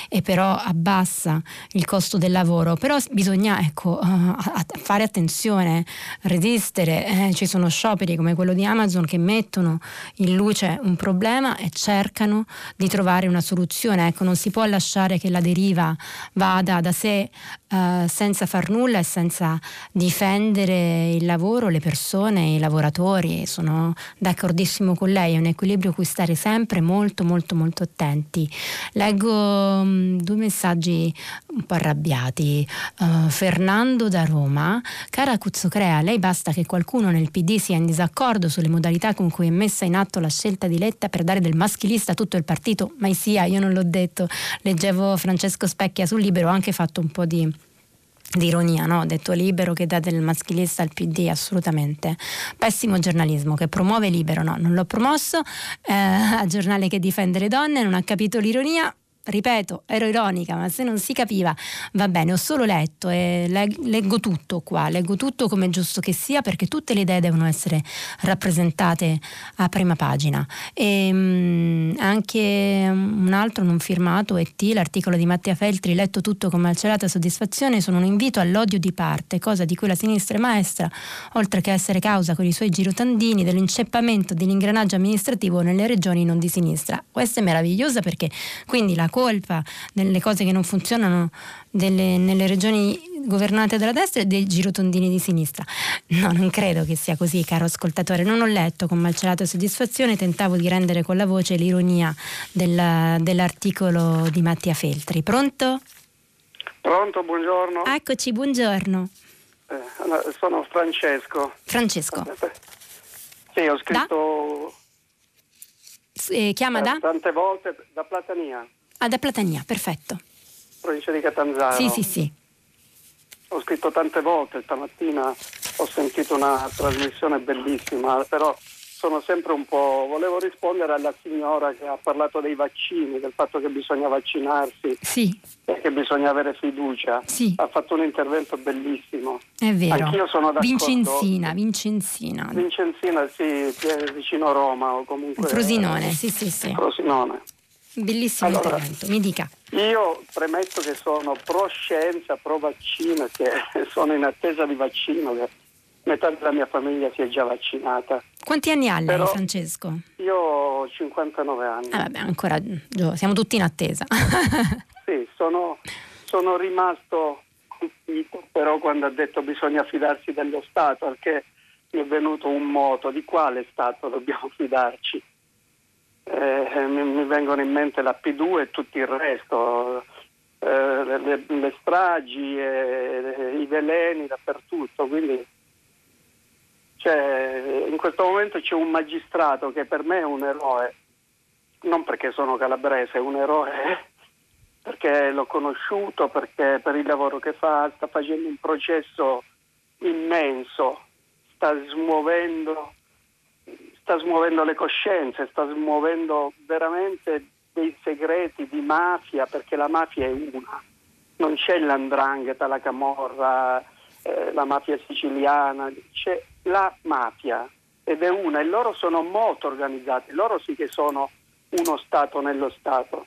e però abbassa il costo del lavoro. Però bisogna ecco, uh, fare attenzione, resistere. Eh, ci sono scioperi come quello di Amazon che mettono in luce un problema e cercano di trovare una soluzione. Ecco, non si può lasciare che la deriva vada da sé uh, senza far nulla e senza difendere il lavoro, le persone, i lavoratori. Sono d'accordissimo con lei, è un a cui stare sempre molto molto molto attenti. Leggo um, due messaggi un po' arrabbiati. Uh, Fernando da Roma, cara Cuzzocrea, lei basta che qualcuno nel PD sia in disaccordo sulle modalità con cui è messa in atto la scelta di Letta per dare del maschilista a tutto il partito, mai sia, io non l'ho detto, leggevo Francesco Specchia sul libero, ho anche fatto un po' di di ironia, no? detto libero che dà del maschilista al PD, assolutamente. Pessimo giornalismo che promuove libero, no, non l'ho promosso, eh, a giornale che difende le donne, non ha capito l'ironia, ripeto, ero ironica, ma se non si capiva, va bene, ho solo letto e leggo tutto qua, leggo tutto come è giusto che sia perché tutte le idee devono essere rappresentate a prima pagina. E mh, mm, anche un altro non firmato, ET, l'articolo di Mattia Feltri, letto tutto con malcelata soddisfazione, sono un invito all'odio di parte, cosa di cui la sinistra è maestra, oltre che essere causa con i suoi girotandini dell'inceppamento dell'ingranaggio amministrativo nelle regioni non di sinistra. Questa è meravigliosa perché quindi la colpa delle cose che non funzionano delle, nelle regioni governate dalla destra e dei girotondini di sinistra. No, non credo che sia così, caro ascoltatore. Non ho letto con malcelata soddisfazione, tentavo di rendere con la voce l'ironia del, dell'articolo di Mattia Feltri. Pronto? Pronto, buongiorno. Eccoci, buongiorno. Eh, sono Francesco. Francesco. Sì, ho scritto... Da? Eh, chiama da? Tante volte da Platania. Ah, da Platania, perfetto. Provincia di Catanzaro. Sì, sì, sì. Ho scritto tante volte, stamattina ho sentito una trasmissione bellissima, però sono sempre un po'... Volevo rispondere alla signora che ha parlato dei vaccini, del fatto che bisogna vaccinarsi sì. e che bisogna avere fiducia. Sì. Ha fatto un intervento bellissimo. È vero. Anch'io sono d'accordo. Vincenzina, Vincenzina. Vincenzina, sì, vicino Roma o comunque... Frosinone, sì, sì, sì. Frosinone. Bellissimo allora, intervento, mi dica. Io premetto che sono pro scienza, pro vaccino, che sono in attesa di vaccino, che metà della mia famiglia si è già vaccinata. Quanti anni ha lei, Francesco? Io ho 59 anni. Ah, vabbè, ancora siamo tutti in attesa. sì, sono, sono rimasto colpito, però quando ha detto bisogna fidarsi dello Stato, perché mi è venuto un moto di quale Stato dobbiamo fidarci eh, mi, mi, vengono in mente la P2 e tutto il resto, eh, le, le, stragi, eh, i veleni dappertutto, quindi Cioè, in questo momento c'è un magistrato che per me è un eroe, non perché sono calabrese, è un eroe perché l'ho conosciuto, perché per il lavoro che fa sta facendo un processo immenso, sta smuovendo, sta smuovendo le coscienze, sta smuovendo veramente dei segreti di mafia, perché la mafia è una, non c'è l'andrangheta, la camorra, eh, la mafia siciliana, c'è la mafia ed è una e loro sono molto organizzati, loro sì che sono uno Stato nello Stato.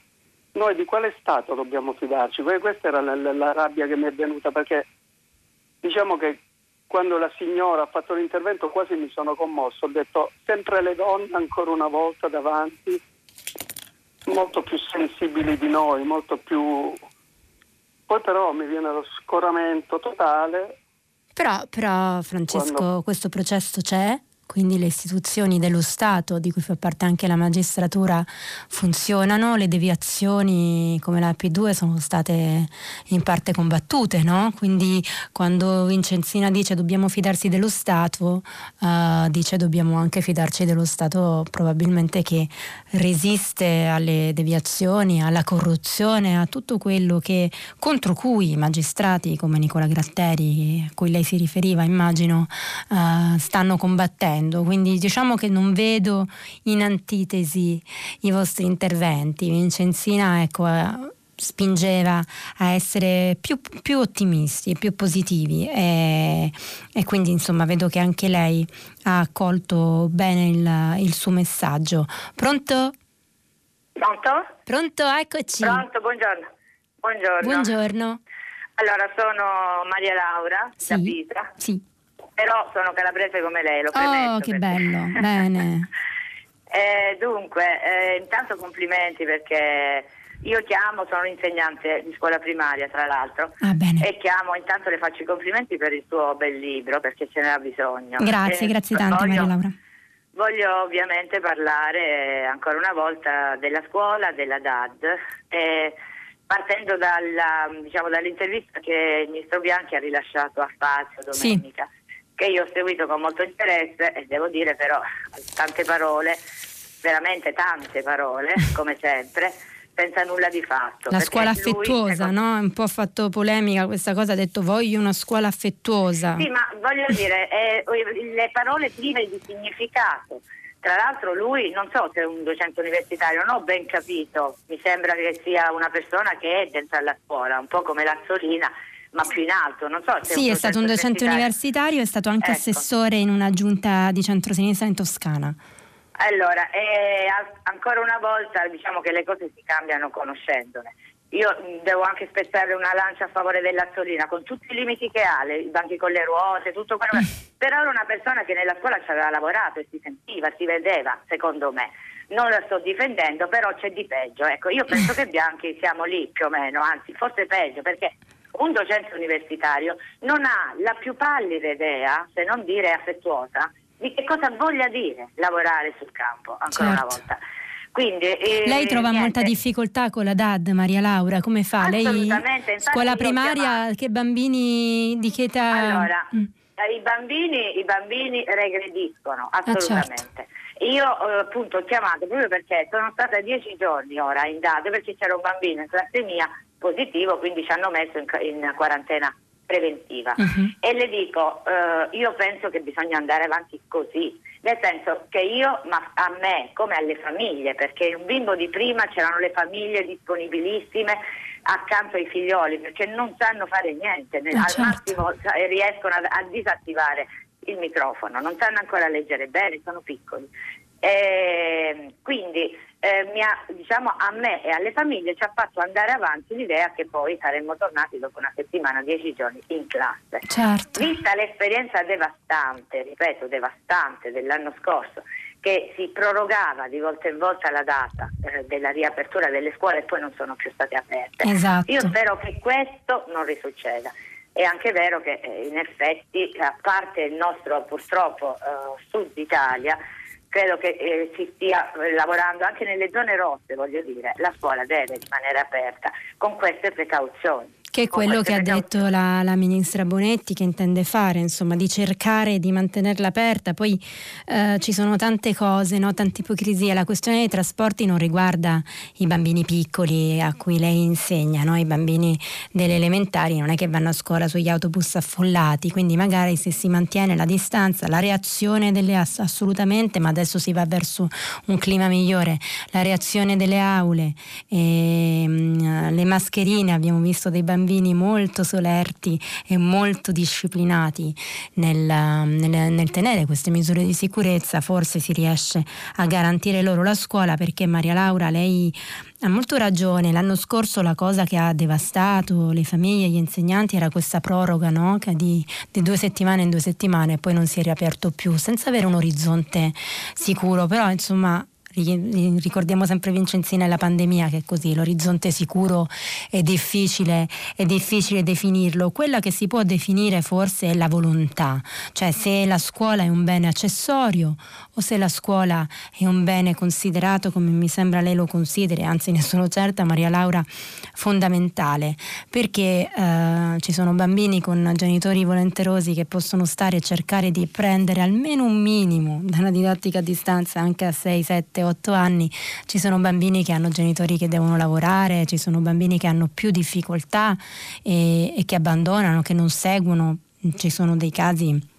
Noi di quale Stato dobbiamo fidarci? Questa era la, la, la rabbia che mi è venuta perché diciamo che quando la signora ha fatto l'intervento quasi mi sono commosso, ho detto sempre le donne ancora una volta davanti, molto più sensibili di noi, molto più... Poi però mi viene lo scoramento totale. Però, però Francesco, quando... questo processo c'è? Quindi le istituzioni dello Stato, di cui fa parte anche la magistratura, funzionano, le deviazioni come la P2 sono state in parte combattute, no? quindi quando Vincenzina dice dobbiamo fidarsi dello Stato, uh, dice dobbiamo anche fidarci dello Stato probabilmente che resiste alle deviazioni, alla corruzione, a tutto quello che, contro cui i magistrati come Nicola Gratteri, a cui lei si riferiva, immagino, uh, stanno combattendo facendo, quindi diciamo che non vedo in antitesi i vostri interventi. Vincenzina ecco, eh, spingeva a essere più, più ottimisti e più positivi e, e, quindi insomma vedo che anche lei ha accolto bene il, il suo messaggio. Pronto? Pronto? Pronto, eccoci. Pronto, buongiorno. Buongiorno. Buongiorno. Allora, sono Maria Laura sì, da Pisa. Sì però sono calabrese come lei, lo premetto. Oh, che perché... bello, bene. eh, dunque, eh, intanto complimenti perché io chiamo, sono insegnante di scuola primaria tra l'altro ah, e chiamo, intanto le faccio i complimenti per il suo bel libro perché ce n'era bisogno. Grazie, eh, grazie tante voglio, Maria Laura. Voglio ovviamente parlare ancora una volta della scuola, della DAD. Eh, partendo dalla, diciamo, dall'intervista che il ministro Bianchi ha rilasciato a Spazio domenica. Sì che io ho seguito con molto interesse e devo dire però tante parole, veramente tante parole, come sempre, senza nulla di fatto. La scuola affettuosa, lui, no? Un po' ha fatto polemica questa cosa, ha detto voglio una scuola affettuosa. Sì, ma voglio dire, eh, le parole prive di significato. Tra l'altro lui, non so se è un docente universitario, non ho ben capito, mi sembra che sia una persona che è dentro alla scuola, un po' come Lazzolina, ma più in alto, non so se Sì, è, stato un docente universitario, è stato anche ecco. assessore in una giunta di centrosinistra in Toscana. Allora, eh, ancora una volta diciamo che le cose si cambiano conoscendole. Io devo anche spezzare una lancia a favore dell'Azzolina, con tutti i limiti che ha, le, i banchi con le ruote, tutto quello che... Però era una persona che nella scuola ci aveva lavorato e si sentiva, si vedeva, secondo me. Non la sto difendendo, però c'è di peggio. Ecco, io penso che Bianchi siamo lì più o meno, anzi forse peggio, perché un docente universitario non ha la più pallida idea, se non dire affettuosa, di che cosa voglia dire lavorare sul campo, ancora certo. una volta. Quindi, eh, Lei trova niente. molta difficoltà con la DAD, Maria Laura, come fa? Lei scuola primaria, che bambini di che età? Allora, mm. i, bambini, i, bambini, regrediscono, assolutamente. Ah, certo. Io eh, appunto ho chiamato proprio perché sono stata dieci giorni ora in DAD perché c'era un bambino in classe mia positivo, quindi ci hanno messo in, in quarantena preventiva. Uh-huh. E le dico, eh, io penso che bisogna andare avanti così, nel senso che io, ma a me come alle famiglie, perché un bimbo di prima c'erano le famiglie disponibilissime accanto ai figlioli, perché non sanno fare niente, eh, al certo. massimo riescono a, a disattivare il microfono, non sanno ancora leggere bene, sono piccoli. E quindi eh, ha, diciamo, a me e alle famiglie ci ha fatto andare avanti l'idea che poi saremmo tornati dopo una settimana, dieci giorni in classe. Certo. Vista l'esperienza devastante, ripeto, devastante dell'anno scorso, che si prorogava di volta in volta la data eh, della riapertura delle scuole e poi non sono più state aperte. Esatto. Io spero che questo non risucceda. È anche vero che eh, in effetti, a parte il nostro purtroppo eh, sud Italia, credo che eh, si stia eh, lavorando anche nelle zone rosse, voglio dire, la scuola deve rimanere aperta con queste precauzioni. Che è quello che ha detto la, la, ministra Bonetti che intende fare, insomma, di cercare di mantenerla aperta. Poi eh, ci sono tante cose, no? tante ipocrisie. La questione dei trasporti non riguarda i bambini piccoli a cui lei insegna, no? i bambini delle elementari non è che vanno a scuola sugli autobus affollati, quindi magari se si mantiene la distanza, la reazione delle assolutamente, ma adesso si va verso un clima migliore, la reazione delle aule, e, ehm, le mascherine, abbiamo visto dei bambini molto solerti e molto disciplinati nel, nel, nel tenere queste misure di sicurezza, forse si riesce a garantire loro la scuola perché Maria Laura, lei ha molto ragione, l'anno scorso la cosa che ha devastato le famiglie e gli insegnanti era questa proroga no? di, di, due settimane in due settimane e poi non si è riaperto più senza avere un orizzonte sicuro, però insomma ricordiamo sempre Vincenzina e la pandemia che è così, l'orizzonte sicuro è difficile, è difficile definirlo, quella che si può definire forse è la volontà, cioè se la scuola è un bene accessorio o se la scuola è un bene considerato come mi sembra lei lo consideri, anzi ne sono certa Maria Laura, fondamentale, perché eh, ci sono bambini con genitori volenterosi che possono stare e cercare di prendere almeno un minimo dalla didattica a distanza anche a 6, 7, 8 anni, ci sono bambini che hanno genitori che devono lavorare, ci sono bambini che hanno più difficoltà e, e che abbandonano, che non seguono, ci sono dei casi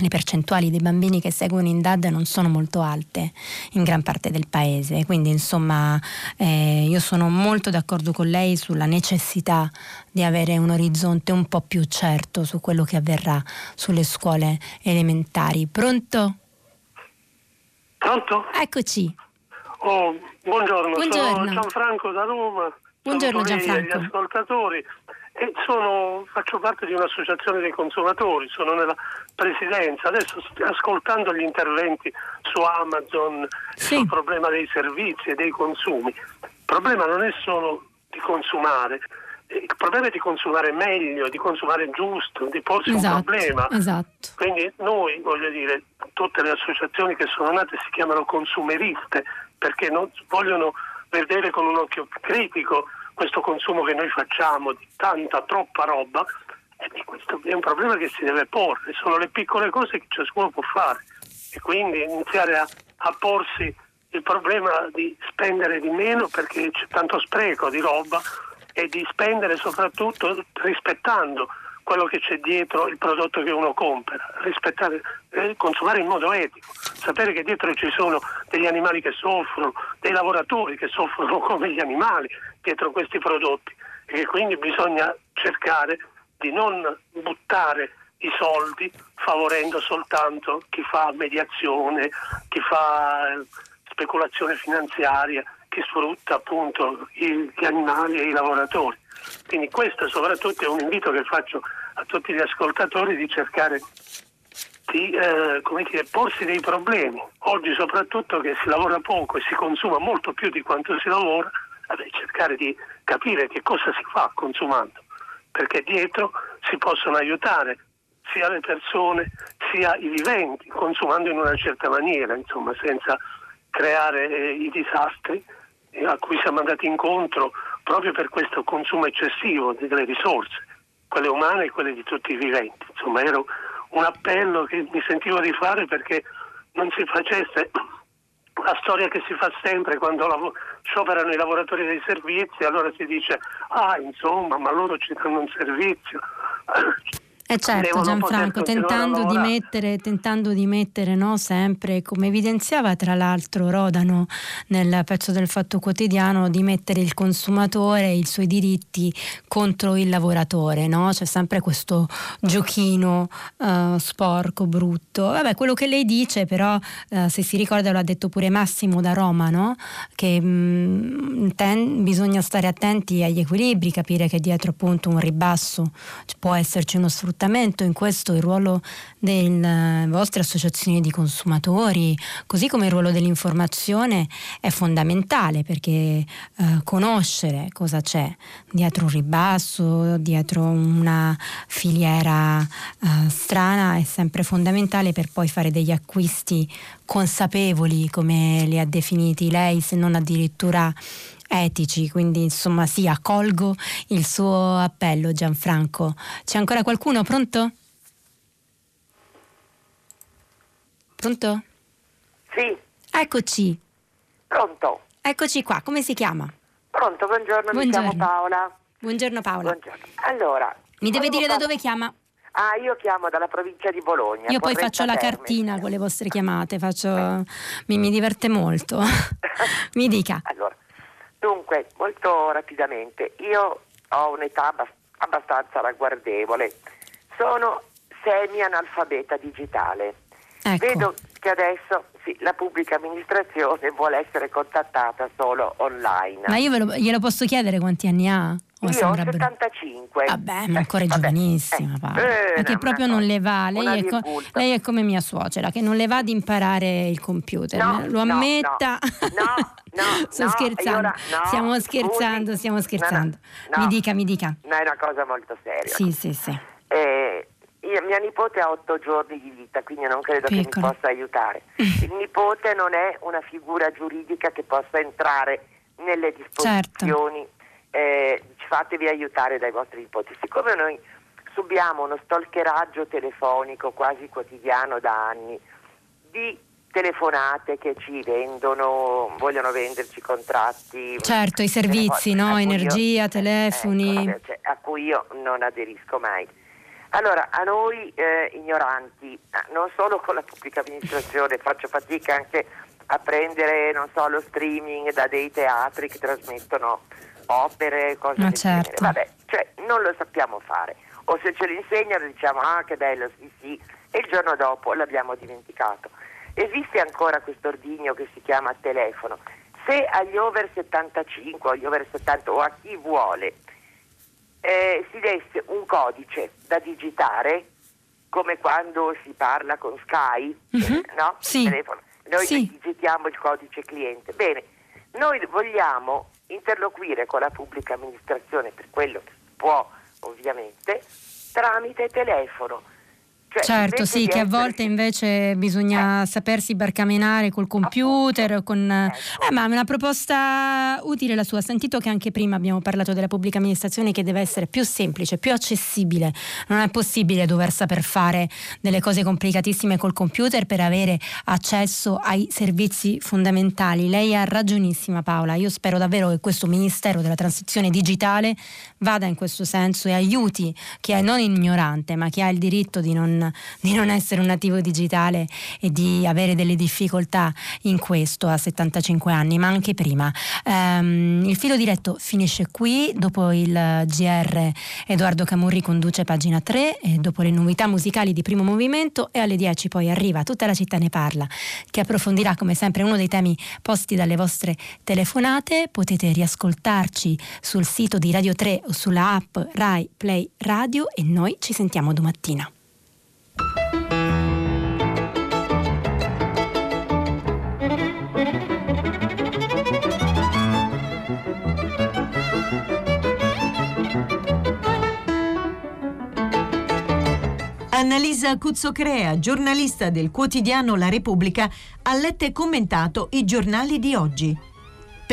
le percentuali dei bambini che seguono in DAD non sono molto alte in gran parte del paese, quindi insomma eh, io sono molto d'accordo con lei sulla necessità di avere un orizzonte un po' più certo su quello che avverrà sulle scuole elementari. Pronto? Pronto? Eccoci. Oh, buongiorno, buongiorno, sono Gianfranco da Roma. Buongiorno Gianfranco. Gli ascoltatori. E sono, faccio parte di un'associazione dei consumatori, sono nella presidenza. Adesso ascoltando gli interventi su Amazon sì. sul problema dei servizi e dei consumi, il problema non è solo di consumare, il problema è di consumare meglio, di consumare giusto, di porsi esatto, un problema. Esatto. Quindi noi, voglio dire, tutte le associazioni che sono nate si chiamano consumeriste perché non vogliono vedere con un occhio critico questo consumo che noi facciamo di tanta, troppa roba. E questo è un problema che si deve porre, sono le piccole cose che ciascuno può fare e quindi iniziare a, a porsi il problema di spendere di meno perché c'è tanto spreco di roba e di spendere soprattutto rispettando quello che c'è dietro il prodotto che uno compra, rispettare, eh, consumare in modo etico, sapere che dietro ci sono degli animali che soffrono, dei lavoratori che soffrono come gli animali dietro questi prodotti e che quindi bisogna cercare di non buttare i soldi favorendo soltanto chi fa mediazione, chi fa eh, speculazione finanziaria che sfrutta appunto gli animali e i lavoratori. Quindi questo soprattutto è un invito che faccio a tutti gli ascoltatori di cercare di eh, dire, porsi dei problemi. Oggi soprattutto che si lavora poco e si consuma molto più di quanto si lavora, vabbè, cercare di capire che cosa si fa consumando, perché dietro si possono aiutare sia le persone sia i viventi, consumando in una certa maniera, insomma, senza creare eh, i disastri a cui siamo andati incontro proprio per questo consumo eccessivo delle risorse, quelle umane e quelle di tutti i viventi. Insomma, era un appello che mi sentivo di fare perché non si facesse la storia che si fa sempre quando lav- scioperano i lavoratori dei servizi, allora si dice, ah insomma, ma loro ci danno un servizio. Eh certo Gianfranco, tentando di mettere, tentando di mettere no, sempre, come evidenziava tra l'altro Rodano nel pezzo del Fatto Quotidiano, di mettere il consumatore e i suoi diritti contro il lavoratore, no? c'è sempre questo giochino uh, sporco, brutto. Vabbè, quello che lei dice però, uh, se si ricorda lo ha detto pure Massimo da Roma, no? che mh, mm, ten, bisogna stare attenti agli equilibri, capire che dietro appunto un ribasso può esserci uno sfruttamento sfruttamento, in questo il ruolo delle vostre associazioni di consumatori, così come il ruolo dell'informazione è fondamentale perché eh, conoscere cosa c'è dietro un ribasso, dietro una filiera eh, strana è sempre fondamentale per poi fare degli acquisti consapevoli come li ha definiti lei, se non addirittura etici, quindi insomma sì, accolgo il suo appello Gianfranco. C'è ancora qualcuno pronto? Pronto? Sì. Eccoci. Pronto? Eccoci qua, come si chiama? Pronto, buongiorno, buongiorno. mi chiamo Paola. Buongiorno Paola. Buongiorno. Allora. Mi deve dire da dove chiama? Ah, io chiamo dalla provincia di Bologna. Io poi faccio la cartina con le vostre chiamate, faccio... mi, mi diverte molto. mi dica. Allora, dunque, molto rapidamente, io ho un'età abbastanza ragguardevole, sono semi-analfabeta digitale. Ecco. Vedo che adesso sì, la pubblica amministrazione vuole essere contattata solo online. Ma io lo, glielo posso chiedere quanti anni ha? O io ho 75. Vabbè, ma ancora è giovanissima, eh, eh, che proprio non le va. Lei è, co- lei è, come mia suocera, che non le va ad imparare il computer. No, lo ammetta. No, no, Sto scherzando. Ora, stiamo scherzando, stiamo scherzando. mi dica, mi dica. No, è una cosa molto seria. Sì, sì, sì. Eh, io, mia nipote ha otto giorni di vita, quindi non credo Piccolo. che mi possa aiutare. Il nipote non è una figura giuridica che possa entrare nelle disposizioni. Certo. Eh, fatevi aiutare dai vostri nipoti. Siccome noi subiamo uno stalkeraggio telefonico quasi quotidiano da anni di telefonate che ci vendono, vogliono venderci contratti. Certo, i servizi, no? energia, io, telefoni. Ecco, cioè, a cui io non aderisco mai. Allora, a noi eh, ignoranti, non solo con la pubblica amministrazione, faccio fatica anche a prendere, non so, lo streaming da dei teatri che trasmettono opere, cose Ma del certo. genere. Vabbè, cioè non lo sappiamo fare. O se ce lo insegnano diciamo ah che bello, sì sì, e il giorno dopo l'abbiamo dimenticato. Esiste ancora questo ordigno che si chiama telefono. Se agli over 75 o agli over 70 o a chi vuole eh, si desse un codice da digitare, come quando si parla con Sky, mm-hmm. no? Sì. Noi sì. digitiamo il codice cliente. Bene, noi vogliamo interloquire con la pubblica amministrazione per quello che può ovviamente tramite telefono cioè, certo, sì, che a volte invece bisogna eh. sapersi barcamenare col computer, con... Ecco. Eh, ma è una proposta utile la sua. Sentito che anche prima abbiamo parlato della pubblica amministrazione che deve essere più semplice, più accessibile. Non è possibile dover saper fare delle cose complicatissime col computer per avere accesso ai servizi fondamentali. Lei ha ragionissima Paola, io spero davvero che questo Ministero della Transizione Digitale vada in questo senso e aiuti chi è non ignorante, ma chi ha il diritto di non di non essere un nativo digitale e di avere delle difficoltà in questo a 75 anni, ma anche prima. Um, il filo diretto finisce qui, dopo il GR Edoardo Camurri conduce pagina 3 e dopo le novità musicali di primo movimento e alle 10 poi arriva Tutta la città ne parla, che approfondirà come sempre uno dei temi posti dalle vostre telefonate. Potete riascoltarci sul sito di Radio 3 o sulla app Rai Play Radio e noi ci sentiamo domattina. Annalisa Cuzzocrea, giornalista del quotidiano La Repubblica, ha letto e commentato i giornali di oggi.